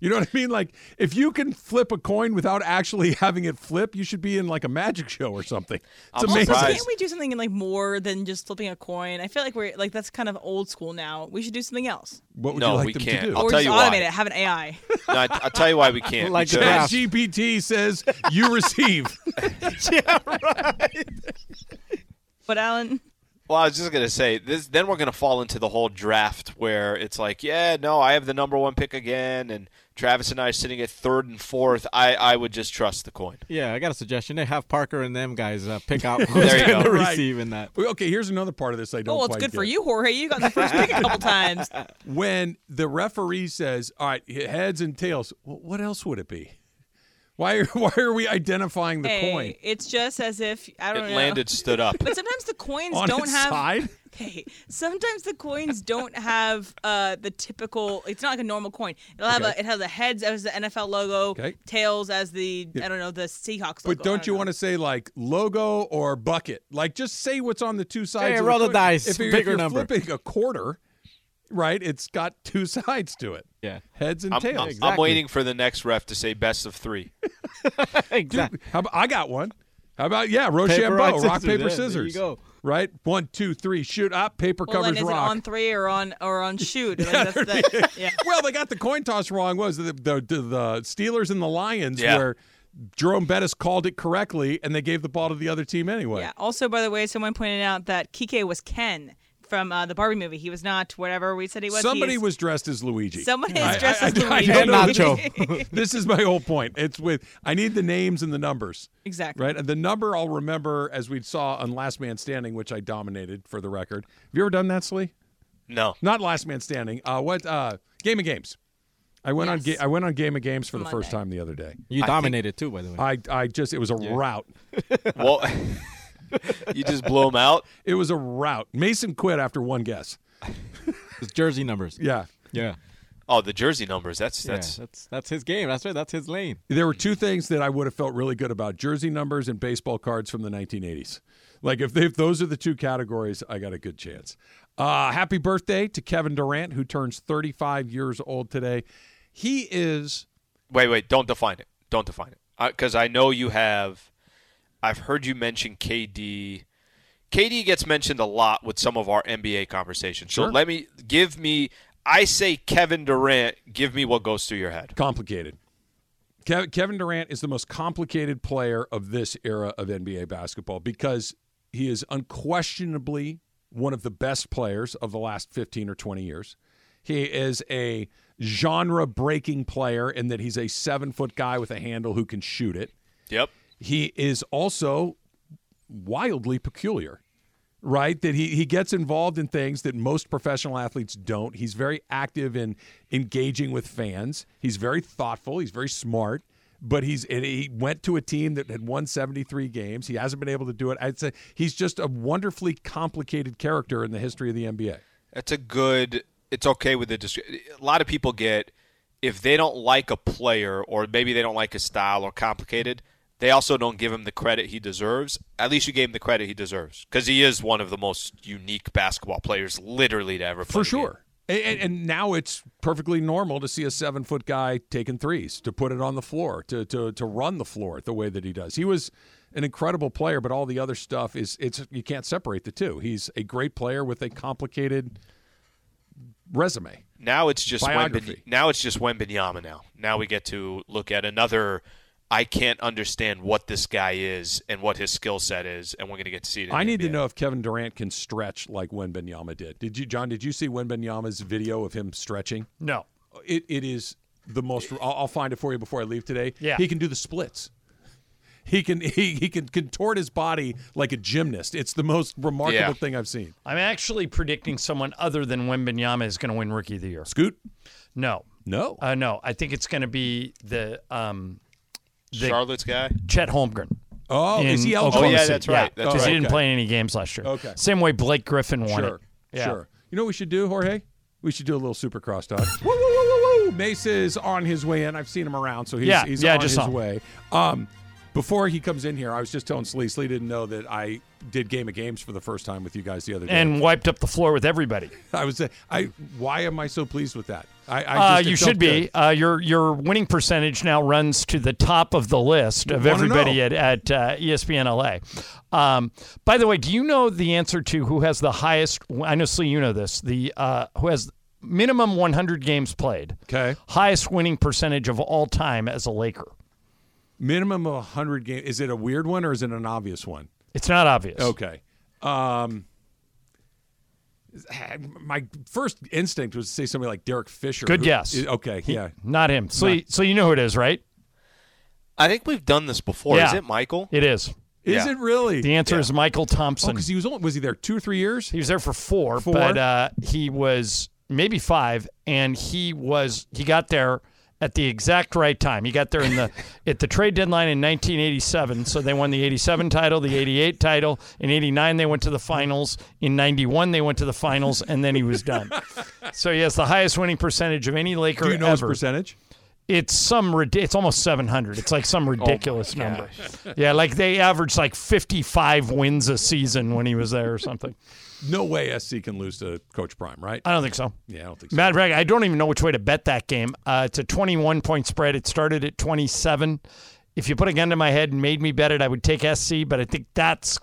You know what I mean? Like if you can flip a coin without actually having it flip, you should be in like a magic show or something. It's I'm amazing. surprised. Can't we do something like more than just flipping a coin? I feel like we're like that's kind of old school now. We should do something else. What would No, you like we them can't. to do? I'll or tell just you why. automate it. Have an AI. No, I, I'll tell you why we can't. Like the because- draft. GPT says you receive. Yeah, right. But Alan, Well, I was just gonna say this. Then we're gonna fall into the whole draft where it's like, yeah, no, I have the number one pick again, and Travis and I are sitting at third and fourth. I, I would just trust the coin. Yeah, I got a suggestion. They have Parker and them guys uh, pick out who's There you going to. Right. receive in that. Okay, here's another part of this I don't oh, well, it's quite good for you, Jorge. You got the first pick a couple times. When the referee says, "All right, heads and tails," what else would it be? Why are, why are we identifying the hey, coin it's just as if I don't It know. landed, stood up. But sometimes the coins on don't its have. side? Okay, sometimes the coins don't have uh, the typical. It's not like a normal coin. It'll have Okay. a. It has a heads as the NFL logo, Okay. tails as the I don't know the Seahawks logo. But don't you want to say like logo or bucket? Like just say what's on the two sides. Hey, of roll the coin. dice, If you're, if bigger you're number. flipping a quarter, right? It's got two sides to it. Yeah. Heads and I'm, tails. I'm- I'm waiting for the next ref to say best of three. exactly. Dude, how about, I got one. How about yeah, Paper, Rochambeau, rock, rock, scissors. paper, Yeah, there scissors. you go. Right, one, two, three, shoot up. Paper Well, then covers is it rock. on three or on or on shoot? I think that's the, yeah. well, they got the coin toss wrong. Was the the, the, the Steelers and the Lions Yeah. where Jerome Bettis called it correctly, and they gave the ball to the other team anyway. Yeah. Also, by the way, someone pointed out that Kike was Ken from uh, the Barbie movie. He was not whatever we said he was. Somebody He's- was dressed as Luigi. Somebody is dressed I- as I- I Luigi. don't And Nacho. this is my whole point. It's with I need the names and the numbers. Exactly. Right? And the number I'll remember as we saw on Last Man Standing, which I dominated for the record. Have you ever done that, Slee? No. Not Last Man Standing. Uh, what uh, Game of Games. I went on Yes. ga- I went on Game of Games for the first time the other day. You dominated too, by the way. I I just it was a rout. Well, you just blow them out. It was a rout. Mason quit after one guess. It's jersey numbers. Yeah. Yeah. Oh, the jersey numbers. That's Yeah, that's. that's that's his game. That's right. That's his lane. There were two things that I would have felt really good about: jersey numbers and baseball cards from the 1980s. Like if, they, if those are the two categories, I got a good chance. Uh, happy birthday to Kevin Durant, who turns 35 years old today. He is Wait, wait. Don't define it. Don't define it. Because I know you have. I've heard you mention KD. KD gets mentioned a lot with some of our NBA conversations. So let me give me. I say Kevin Durant. Give me what goes through your head. complicated. Kev- Kevin Durant is the most complicated player of this era of NBA basketball because he is unquestionably one of the best players of the last 15 or 20 years. He is a genre breaking player in that he's a seven foot guy with a handle who can shoot it. Yep. He is also wildly peculiar, right? That he, he gets involved in things that most professional athletes don't. He's very active in engaging with fans. He's very thoughtful. He's very smart. But he's he went to a team that had won 73 games. He hasn't been able to do it. I'd say he's just a wonderfully complicated character in the history of the NBA. That's a good. It's okay with the. A lot of people get if they don't like a player or maybe they don't like his style or complicated. They also don't give him the credit he deserves. At least you gave him the credit he deserves because he is one of the most unique basketball players, literally, to ever play. For sure. And, and- now it's perfectly normal to see a seven foot guy taking threes, to put it on the floor, to, to, to run the floor the way that he does. He was an incredible player, but all the other stuff is it's you can't separate the two. He's a great player with a complicated resume. Now it's just. Wemben, now it's just Wembanyama. Now, now we get to look at another. I can't understand what this guy is and what his skill set is, and we're going to get to see it. in I the need to know if Kevin Durant can stretch like Wembanyama did. Did you, John? Did you see Wembanyama's video of him stretching? No. It it is the most. I'll, I'll find it for you before I leave today. Yeah. he can do the splits. He can he, he can contort his body like a gymnast. It's the most remarkable Yeah. thing I've seen. I'm actually predicting someone other than Wembanyama is going to win Rookie of the Year. Scoot? No. No. Uh, no. I think it's going to be the um, the Charlotte's guy. Chet Holmgren. Oh, is he eligible? Oklahoma Oh, yeah, City. that's right. Because he right. didn't Okay. play any games last year. Okay. Same way Blake Griffin won Sure. it. Yeah. Sure. You know what we should do, Jorge? We should do a little supercross talk. woo, woo, woo, woo, woo. Mace is on his way in. I've seen him around, so he's, Yeah, he's yeah, on his way. Um, before he comes in here, I was just telling Slee. Slee didn't know that I did Game of Games for the first time with you guys the other day. And wiped up the floor with everybody. I was, I. Why am I so pleased with that? I, I Uh, you should be. Uh, your your winning percentage now runs to the top of the list of everybody at, at uh, ESPN LA. Um, by the way, do you know the answer to who has the highest? I know, Slee, you know this. The uh, who has minimum 100 games played. Okay. Highest winning percentage of all time as a Laker. Minimum of hundred games. Is it a weird one or is it an obvious one? It's not obvious. Okay. Um, my first instinct was to say somebody like Derek Fisher. Good who- guess. Okay, He- yeah. Not him. Slee, so you know who it is, right? I think we've done this before. Yeah. Is it Michael? It is. Is Yeah. it really? The answer Yeah. is Mychal Thompson. because he was only was he there two or three years? He was there for four, Four? but uh, he was maybe five, and he was he got there at the exact right time. He got there in the at the trade deadline in 1987, so they won the 87 title, the 88 title. In 89, they went to the finals. In 91, they went to the finals, and then he was done. so he has the highest winning percentage of any Laker Do you know ever. his percentage? It's some it's almost 700. It's like some oh ridiculous number. Yeah, like they averaged like 55 wins a season when he was there or something. No way SC can lose to Coach Prime, right? I don't think so. Yeah, I don't think so. Mad Brag, I don't even know which way to bet that game. Uh, it's a 21 point spread. It started at 27. If you put a gun to my head and made me bet it, I would take SC, but I think that's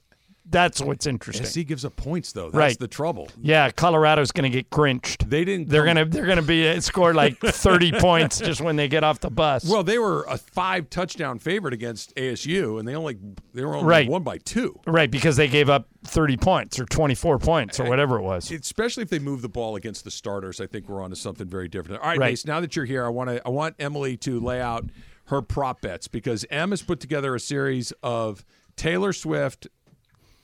that's what's interesting. SC gives up points though. That's Right. the trouble. Yeah, Colorado's going to get grinched. They didn't. They're going to they're going to be uh, score like 30 points just when they get off the bus. Well, they were a five touchdown favorite against ASU, and they only they were only Right. one by two. right, because they gave up 30 points or 24 points or whatever it was. Especially if they move the ball against the starters, I think we're on to something very different. All right, Right. Mace. Now that you're here, I want to I want Emily to lay out her prop bets because Em has put together a series of Taylor Swift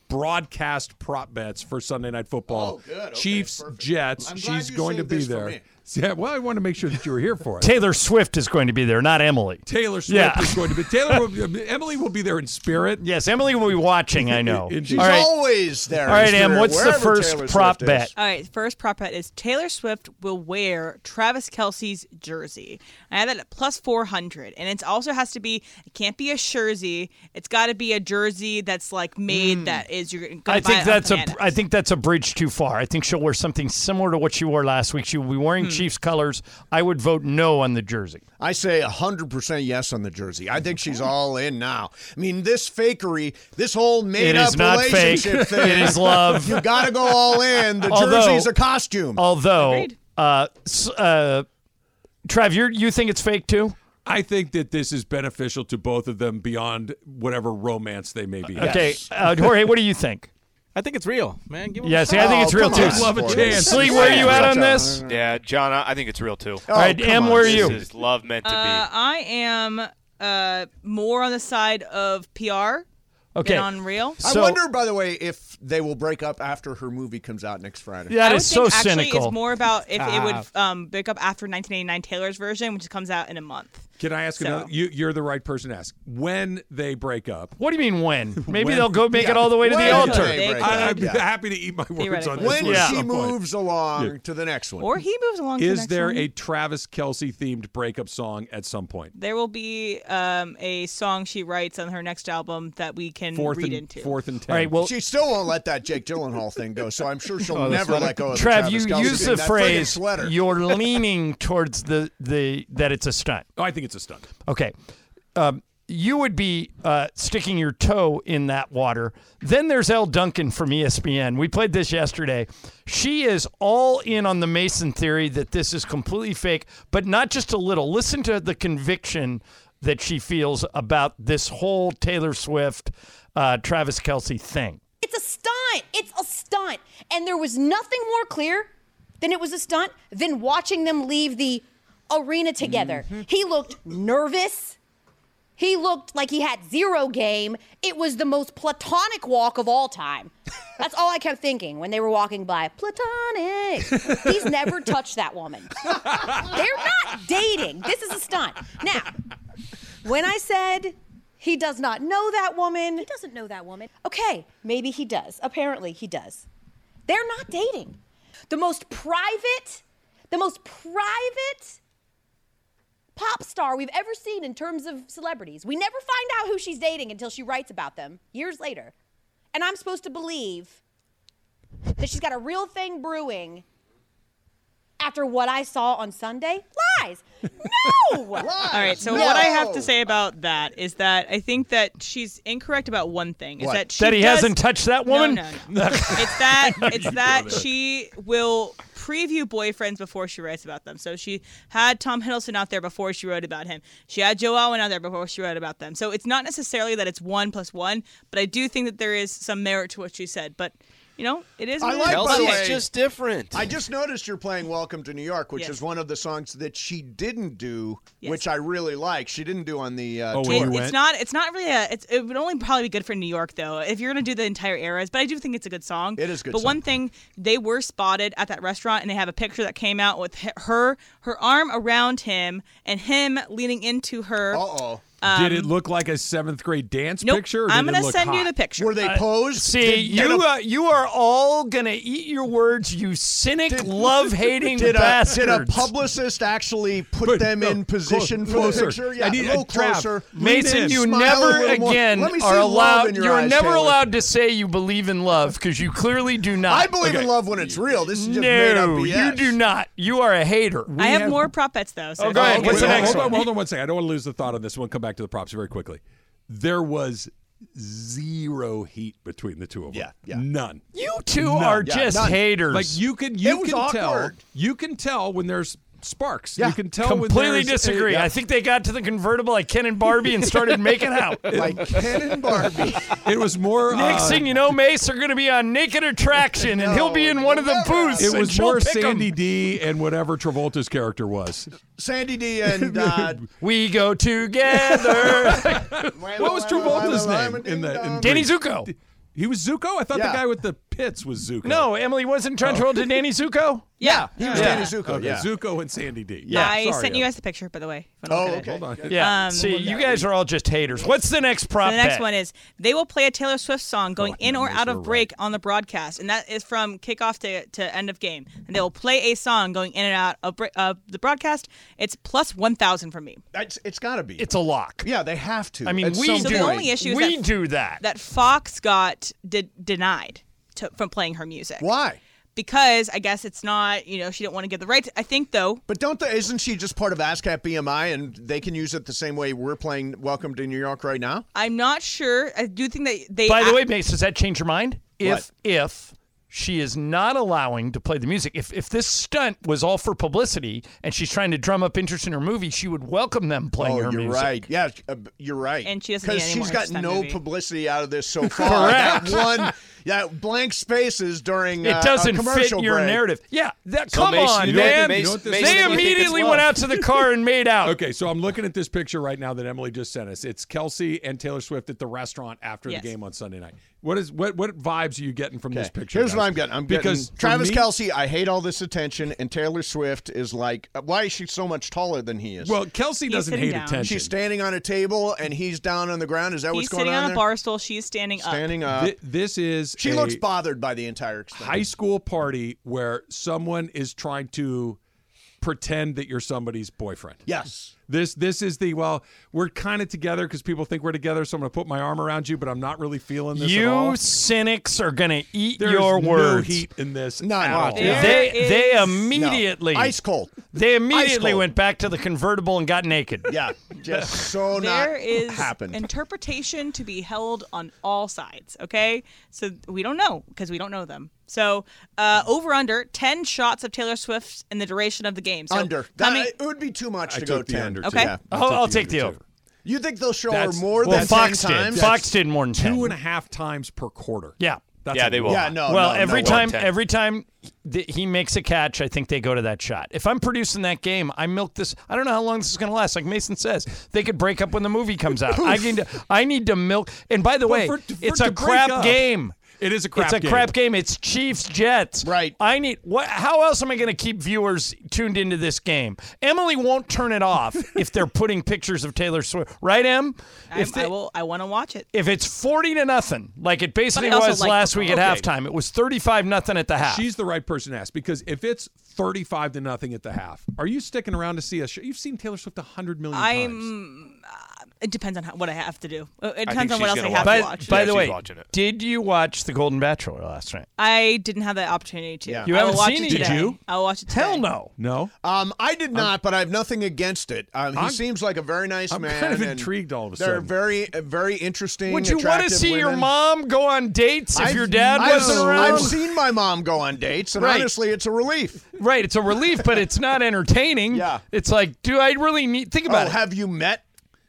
broadcast prop bets for Sunday Night Football. Oh, good. Okay, Chiefs, perfect. Jets. She's going to be there. Me. Yeah, well, I want to make sure that you were here for it. Taylor Swift is going to be there, not Emily. Taylor Swift Yeah. is going to be. Taylor, will, Emily will be there in spirit. Yes, Emily will be watching, I know. She's All right. always there. All right, in Em, what's the first Taylor prop Swift is. bet? All right, first prop bet is Taylor Swift will wear Travis Kelce's jersey. I have that at plus 400. And it also has to be, it can't be a jersey. It's got to be a jersey that's like made that is, you're going to. I think that's off a Planet. I think that's a bridge too far. I think she'll wear something similar to what she wore last week. She will be Hmm. Wearing Chiefs colors. I would vote no on the jersey. I say 100% yes on the jersey. I think she's all in now. I mean, this fakery, this whole made It up is not fake. relationship thing. It is love. You got to go all in. The Although- jersey's a costume. Although, uh, uh, Trav, you you think it's fake too? I think that this is beneficial to both of them beyond whatever romance they may be. Okay, uh, Jorge, what do you think? I think it's real, man. Give 'em Yeah, a see, I think shot. it's real too. on, I'd love a chance. Slee, where are you at on this? Yeah, John, I I think it's real too. All right, come Em, where are This you? is love meant to be. Uh, I am uh, more on the side of PR Okay. than on real. I wonder, by the way, if they will break up after her movie comes out next Friday. That I would is so think actually cynical. it's more about if it would Ah. um, break up after 1989 Taylor's version, which comes out in a month. Can I ask So- another? You, you're the right person to ask. When they break up, what do you mean when? Maybe When- they'll go make it all the way to When the altar. I, up? I'm Yeah. happy to eat my words on this. When one she some point. moves along to the next one. Or he moves along to the Is next there one. a Travis Kelce themed breakup song at some point? There will be um, a song she writes on her next album that we can Fourth read and into. fourth and ten. All right, well, she still won't let that Jake Gyllenhaal thing go, so I'm sure she'll Oh, never let go of the Trav, Travis you Kelce use the phrase you're leaning towards the, the that it's a stunt. oh, I think it's a stunt. Okay. Um, you would be uh, sticking your toe in that water. Then there's Elle Duncan from ESPN. We played this yesterday. She is all in on the Mason theory that this is completely fake, but not just a little. Listen to the conviction that she feels about this whole Taylor Swift, uh, Travis Kelce thing. It's a stunt. It's a stunt. And there was nothing more clear than it was a stunt than watching them leave the arena together. Mm-hmm. He looked nervous. He looked like he had zero game. It was the most platonic walk of all time. That's all I kept thinking when they were walking by. Platonic. He's never touched that woman. They're not dating. This is a stunt. Now, when I said he does not know that woman, he doesn't know that woman. Okay, maybe he does. Apparently, he does. They're not dating. The most private, the most private pop star we've ever seen in terms of celebrities. We never find out who she's dating until she writes about them years later. And I'm supposed to believe that she's got a real thing brewing after what I saw on Sunday? Lies. No. All right. So what I have to say about that is that I think that she's incorrect about one thing. Is What? that she That he does- hasn't touched that woman? No, no, no. it's that it's that she will preview boyfriends before she writes about them. So she had Tom Hiddleston out there before she wrote about him. She had Joe Alwyn out there before she wrote about them. So it's not necessarily that it's one plus one, but I do think that there is some merit to what she said. But you know, it is. I what it like, is. by the Kelce's way, just different. I just noticed you're playing "Welcome to New York," which Yes. is one of the songs that she didn't do, Yes. which I really like. She didn't do on the uh, Oh, tour. when you It- it's not. It's not really a. It's, it would only probably be good for New York though, if you're gonna do the entire eras. But I do think it's a good song. It is good But song. one thing, they were spotted at that restaurant, and they have a picture that came out with her, her arm around him, and him leaning into her. Uh oh. Did it look like a seventh grade dance Nope. picture? Or I'm gonna look send you the picture. Were they Uh, posed? See, Did- you a- uh, you are all gonna eat your words, you cynic, love-hating did a, bastards. did a publicist actually put them in position for closer. the picture? Yeah, I need a little a closer. Mason, you never again Let me see are allowed. your You're eyes, never Taylor. allowed to say you believe in love because you clearly do not. I believe in love when it's real. This is just made up no, BS. you do not. You are a hater. I have, more prop bets though. So Oh, go ahead. Okay, What's the hold- next one? On, hold on one second. I don't want to lose the thought on this. We'll come back to the props very quickly. There was zero heat between the two of them. Yeah, yeah. None. You two None. are Yeah, just none. haters. Like you can, you It was can tell. You can tell when there's sparks. Yeah. You can tell when Completely there's disagree. I think they got to the convertible like Ken and Barbie and started making out. Like Ken and Barbie. it was more. Next uh, thing you know, Mace are going to be on Naked Attraction, and he'll be in one of the booths. It was more pick 'em. Sandy D and whatever Travolta's character was. Sandy D and uh, We go together. what was Travolta's name in the? In Danny Zuko. He was Zuko. I thought Yeah. the guy with the pits was Zuko. No, Emily wasn't John Travolta Danny Zuko. Yeah. he was Yeah. Danny Zuko. Okay, Yeah. Zuko and Sandy D. Yeah. I Sorry, sent you guys the picture, by the way. Oh, wanna look at it. okay. Hold on. Yeah. Um, See, you guys are all just haters. What's the next prop the next bet? one is they will play a Taylor Swift song going in or out of break on the broadcast, and that is from kickoff to, to end of game. And they will play a song going in and out of bre- uh, the broadcast. It's plus one thousand from me. It's, it's got to be. It's a lock. yeah, they have to. I mean, At we some So do. the only issue is we that, do that. that Fox got de- denied to, from playing her music Why? because I guess it's not you know she didn't want to give the rights. I think though But don't the, isn't she just part of ASCAP BMI and they can use it the same way we're playing Welcome to New York right now? I'm not sure. I do think that they. By the a- way, Mace, does that change your mind? If What? if she is not allowing to play the music, if if this stunt was all for publicity and she's trying to drum up interest in her movie, she would welcome them playing oh, her you're music. right. Yeah, uh, you're right. And she doesn't need any she's more got no movie. publicity out of this so far. Correct. That one, yeah, blank spaces during It uh, doesn't a fit your break. narrative. Yeah, that, So, come Mason, on, you know man. Mason- You know what this Mason, they you think it's immediately went out to the car and made out. Okay, so I'm looking at this picture right now that Emily just sent us. It's Kelce and Taylor Swift at the restaurant after Yes. the game on Sunday night. What is what what vibes are you getting from this picture? Here's guys? what I'm getting. I'm because for Travis me- Kelce. I hate all this attention, and Taylor Swift is like, why is she so much taller than he is? Well, Kelce He's doesn't hate down. attention. she's standing on a table and he's down on the ground. Is that he's what's going on? He's sitting on, on, a there? bar stool. She's standing up. Standing up. Thi- this is she looks bothered by the entire experience. high school party where someone is trying to pretend that you're somebody's boyfriend. Yes. This this is the well, we're kind of together because people think we're together, so I'm going to put my arm around you, but I'm not really feeling this at all. You cynics are going to eat There's your no words. heat in this None. at all. There They they is- immediately No. Ice cold. They immediately cold. went back to the convertible and got naked. Yeah, just so not There is happened. interpretation to be held on all sides. Okay, so we don't know because we don't know them. So uh, over under ten shots of Taylor Swift in the duration of the game. So under. That- coming- it would be too much I to go the ten. under, too. Okay. Yeah. I I'll, took I'll the take the over. too. You think they'll show That's- her more Well, than Fox 10 did. times? Fox did more than ten. Two and a half times per quarter. Yeah. That's Yeah, a they will. Yeah, no. well, no, every no. time 10. every time th- he makes a catch, I think they go to that shot. If I'm producing that game, I milk this. I don't know how long this is going to last. Like Mason says, they could break up when the movie comes out. I need to, I need to milk. And by the way, for- for it's a to break crap up. game. It is a crap It's a game. crap game. It's Chiefs Jets. Right. I need what? How else am I going to keep viewers tuned into this game? Emily won't turn it off if they're putting pictures of Taylor Swift. Right, Em? I, If I will. I want to watch it. if it's 40 to nothing, like it basically But I also was like last week at Okay. halftime, it was 35 nothing at the half. She's the right person to ask because if it's 35 to nothing at the half, are you sticking around to see a show? You've seen Taylor Swift a 100 million times. I'm. Uh, it depends on how, what I have to do. Uh, It depends on what else I have watch to it. watch. By Yeah, the she's way, watching it. did you watch The Golden Bachelor last night? I didn't have that opportunity to. Yeah. You I haven't watch seen it it today. Did you? I'll watch it. Today. Hell no. No? Um, I did not, but I have nothing against it. Um, he I'm- seems like a very nice I'm man. kind of and intrigued all of a sudden. They're very, uh, very interesting. Would you want to attractive see your mom go on dates if I've- your dad I've- wasn't around? I've seen my mom go on dates, and Right. honestly, it's a relief. right, it's a relief, but it's not entertaining. Yeah. It's like, do I really need think about oh, it? have you met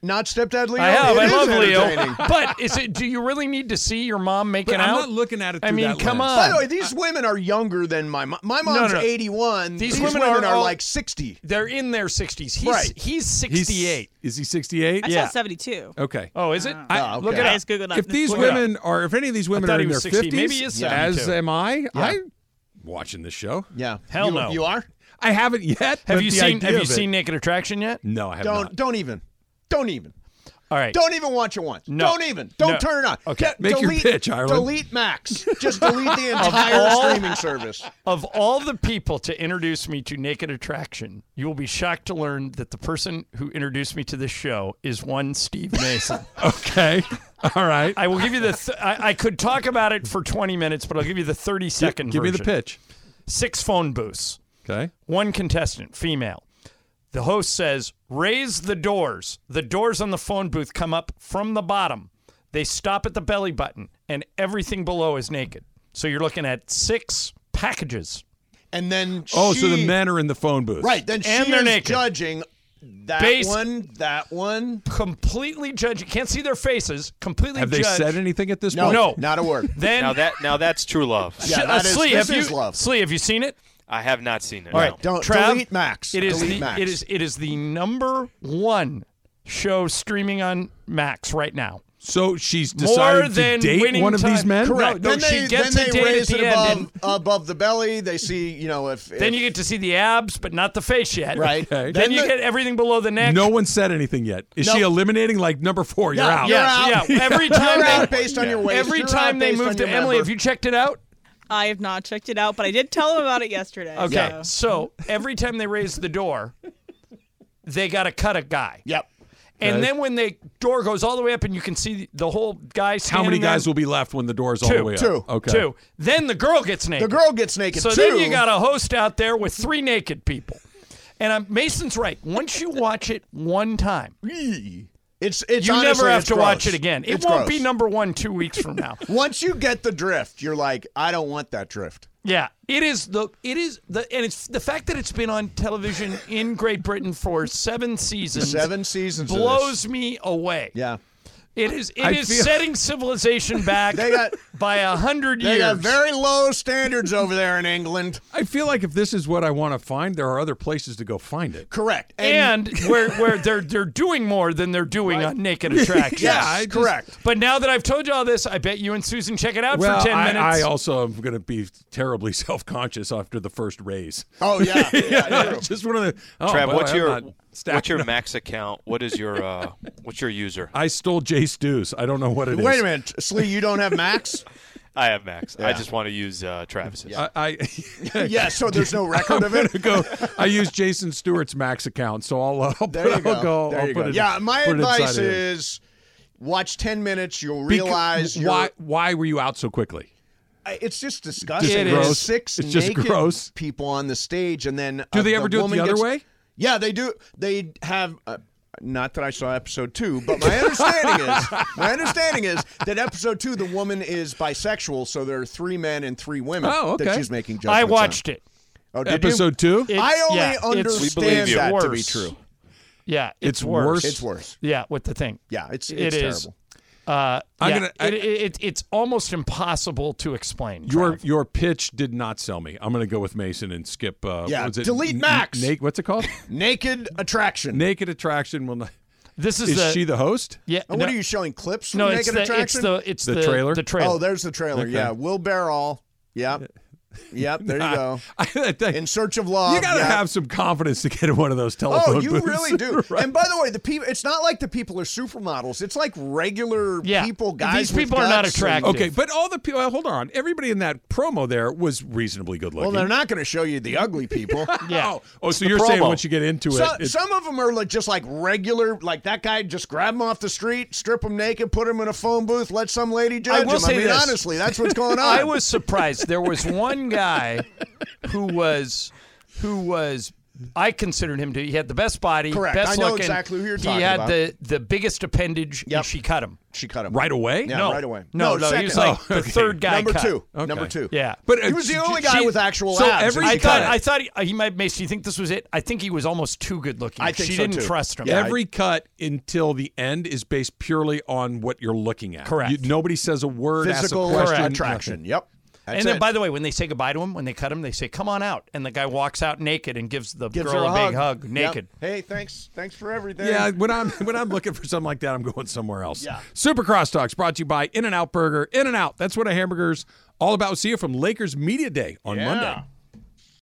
not stepdad Leo? I have. It I love Leo. But is it do you really need to see your mom making But I'm out? not looking at it I mean, that come lens. on. By the way, these women are younger than my mom. My mom's no. 81. These These, women women, are are, all- like 60. They're in their 60s. He's Right. he's He's- 68. Is he 68? I Yeah. saw 72. Okay. Oh, is it? I- Oh, Look okay. it I up. just googled If these Look women are, if any of these women are he in their was 60. 50s, Maybe he is as am I, Yeah. I watching this show. Yeah. Hell you, no. You are? I haven't yet. Have you seen idea Have you seen Naked Attraction yet? No, I have Don't not. don't even. Don't even. All right. Don't even watch it once. No. Don't even. Don't No. turn it on. Okay. Get- Make your delete, pitch, Ireland. Delete Max. Just delete the entire all- streaming service. Of all the people to introduce me to Naked Attraction, you will be shocked to learn that the person who introduced me to this show is one Steve Mason. Okay. All right. I will give you the. Th- I, I could talk about it for 20 minutes, but I'll give you the 30 second. Give me the pitch. Six phone booths. Okay. One contestant, female. The host says, "Raise the doors." The doors on the phone booth come up from the bottom. They stop at the belly button, and everything below is naked. So you're looking at six packages. And then Oh, so the men are in the phone booth. Right. Then And she they're is naked. judging that Base- one, that one. Completely judge. You can't see their faces. Completely. Have they said anything at this No, point? No. not a word. Then Now that now that's true love. Yeah, uh, that is- Slee, this have is you, love. Slee, have you seen it? I have not seen it. All no. right, Don't Trav, delete Max. It is Delete the Max. it is it is the number one show streaming on Max right now. So she's More decided than to date winning one of these men? Correct. No, no, then she they, gets then a they date raise at it the above, end, above the belly. They see, you know, if, Then you get to see the abs, but not the face yet. Right. Okay. Then, Then you the- get everything below the neck. No one said anything yet. Is No. she eliminating like number four? You're out. you're Yes, out. yeah. Every time they, based on your waist. every time they based move to Emily, member. have you checked it out? I have not checked it out, but I did tell him about it yesterday. Okay. so- So every time they raise the door, they got to cut a guy. Yep. And Okay. then when the door goes all the way up and you can see the whole guy How standing many guys there, will be left when the door's all Two. the way up? Two. up? Okay. Two. Then the girl gets naked. The girl gets naked So too. then you got a host out there with three naked people. And um, Mason's right. Once you watch it one time, It's it's you never have to watch it again. It It's won't gross. be number one two weeks from now. Once you get the drift, you're like, I don't want that drift. Yeah, it is the it is the and it's the fact that it's been on television in Great Britain for seven seasons. Seven seasons blows me away. Yeah. It is it I is feel- setting civilization back They got by a hundred years. they years. got very low standards over there in England. I feel like if this is what I want to find, there are other places to go find it. Correct. and where where they're they're doing more than they're doing on Naked Attraction. yes, I just- correct. But now that I've told you all this, I bet you and Susan check it out Well, for ten I, minutes. I also am going to be terribly self-conscious after the first raise. Oh yeah, yeah, Yeah, true. just one of the. Oh, Trav, boy, what's I'm your not stacking what's your up. max account? What is your uh, what's your user? I stole Jay Stews. I don't know what it is. Wait a minute, Slee, you don't have Max? I have max. I just want to use uh, Travis's. I, I yeah, so there's no record I'm of it. go. I use Jason Stewart's Max account, so I'll. Uh, I'll There put, you I'll go. go. There I'll you put go. It, yeah, my put advice is watch 10 minutes. You'll realize you're, why. Why were you out so quickly? I- It's just disgusting. Just There's gross. Six It's just naked gross. people on the stage, and then Do uh, they ever do it woman the other gets- way? Yeah, they do. They have. Uh, not that I saw episode two, but my understanding is my understanding is that episode two, the woman is bisexual, so there are three men and three women Oh, that okay. she's making judgments. I watched on. it. Oh, did Episode two. It- I only yeah, it's- understand We believe you. that to be Worse. true. Yeah, it's, It's worse. worse. It's worse. Yeah, with the thing. Yeah, it's It it's is. terrible. Uh, I'm yeah, gonna- I- it, it, it, it's almost impossible to explain. Your your pitch did not sell me. I'm going to go with Mason and skip. Uh, Yeah, what was it? delete N- Max. Na- what's it called? Naked attraction. Naked attraction will not. This is is the- she the host? Yeah. And no- what are you showing clips? From No, it's Naked the, it's the it's The the, trailer? The trailer. Oh, there's the trailer. Okay. Yeah, Will Barrall. Yep. Yep, there you go. In search of love. You got to yep. have some confidence to get in one of those telephone Oh, you booths. really do. Right. And by the way, the people it's not like the people are supermodels. It's like regular Yeah. people, guys. These people are not guts and- attractive. Okay, but all the people. Hold on. Everybody in that promo there was reasonably good looking. Well, they're not going to show you the ugly people. Yeah. Oh, oh so you're saying once you get into So- it, it's- some of them are like just like regular, like that guy. Just grab him off the street, strip him naked, put him in a phone booth, let some lady judge I will him. say I mean, this. honestly, that's what's going on. I was surprised. There was one guy who was who was I considered him to he had the best body, Correct. best I know looking. exactly who you're talking he had about. the the biggest appendage and she cut him. She cut him right away. Yeah, no, right away. No, No, no, he was second. like Oh, the okay. third guy. Number cut. two. Okay. Number two. Yeah, But uh, He was the only guy She- with actual so abs. every- I she thought cut I thought he, he might. Mace, do you think this was it? I think he was almost too good looking. I think she so, didn't too. trust him. Yeah, Every cut until the end is based purely on what you're looking at. Correct. You- nobody says a word. asks a physical question, attraction. nothing. Yep. That's and then, it. by the way, when they say goodbye to him, when they cut him, they say, "Come on out," and the guy walks out naked and gives the Gives girl her a, big hug, Yep. naked. Hey, thanks, thanks for everything. Yeah, when I'm when I'm looking for something like that, I'm going somewhere else. Yeah. Super Crosstalks brought to you by In and Out Burger. In and Out. That's what a hamburger's all about. See you from Lakers Media Day on Yeah. Monday.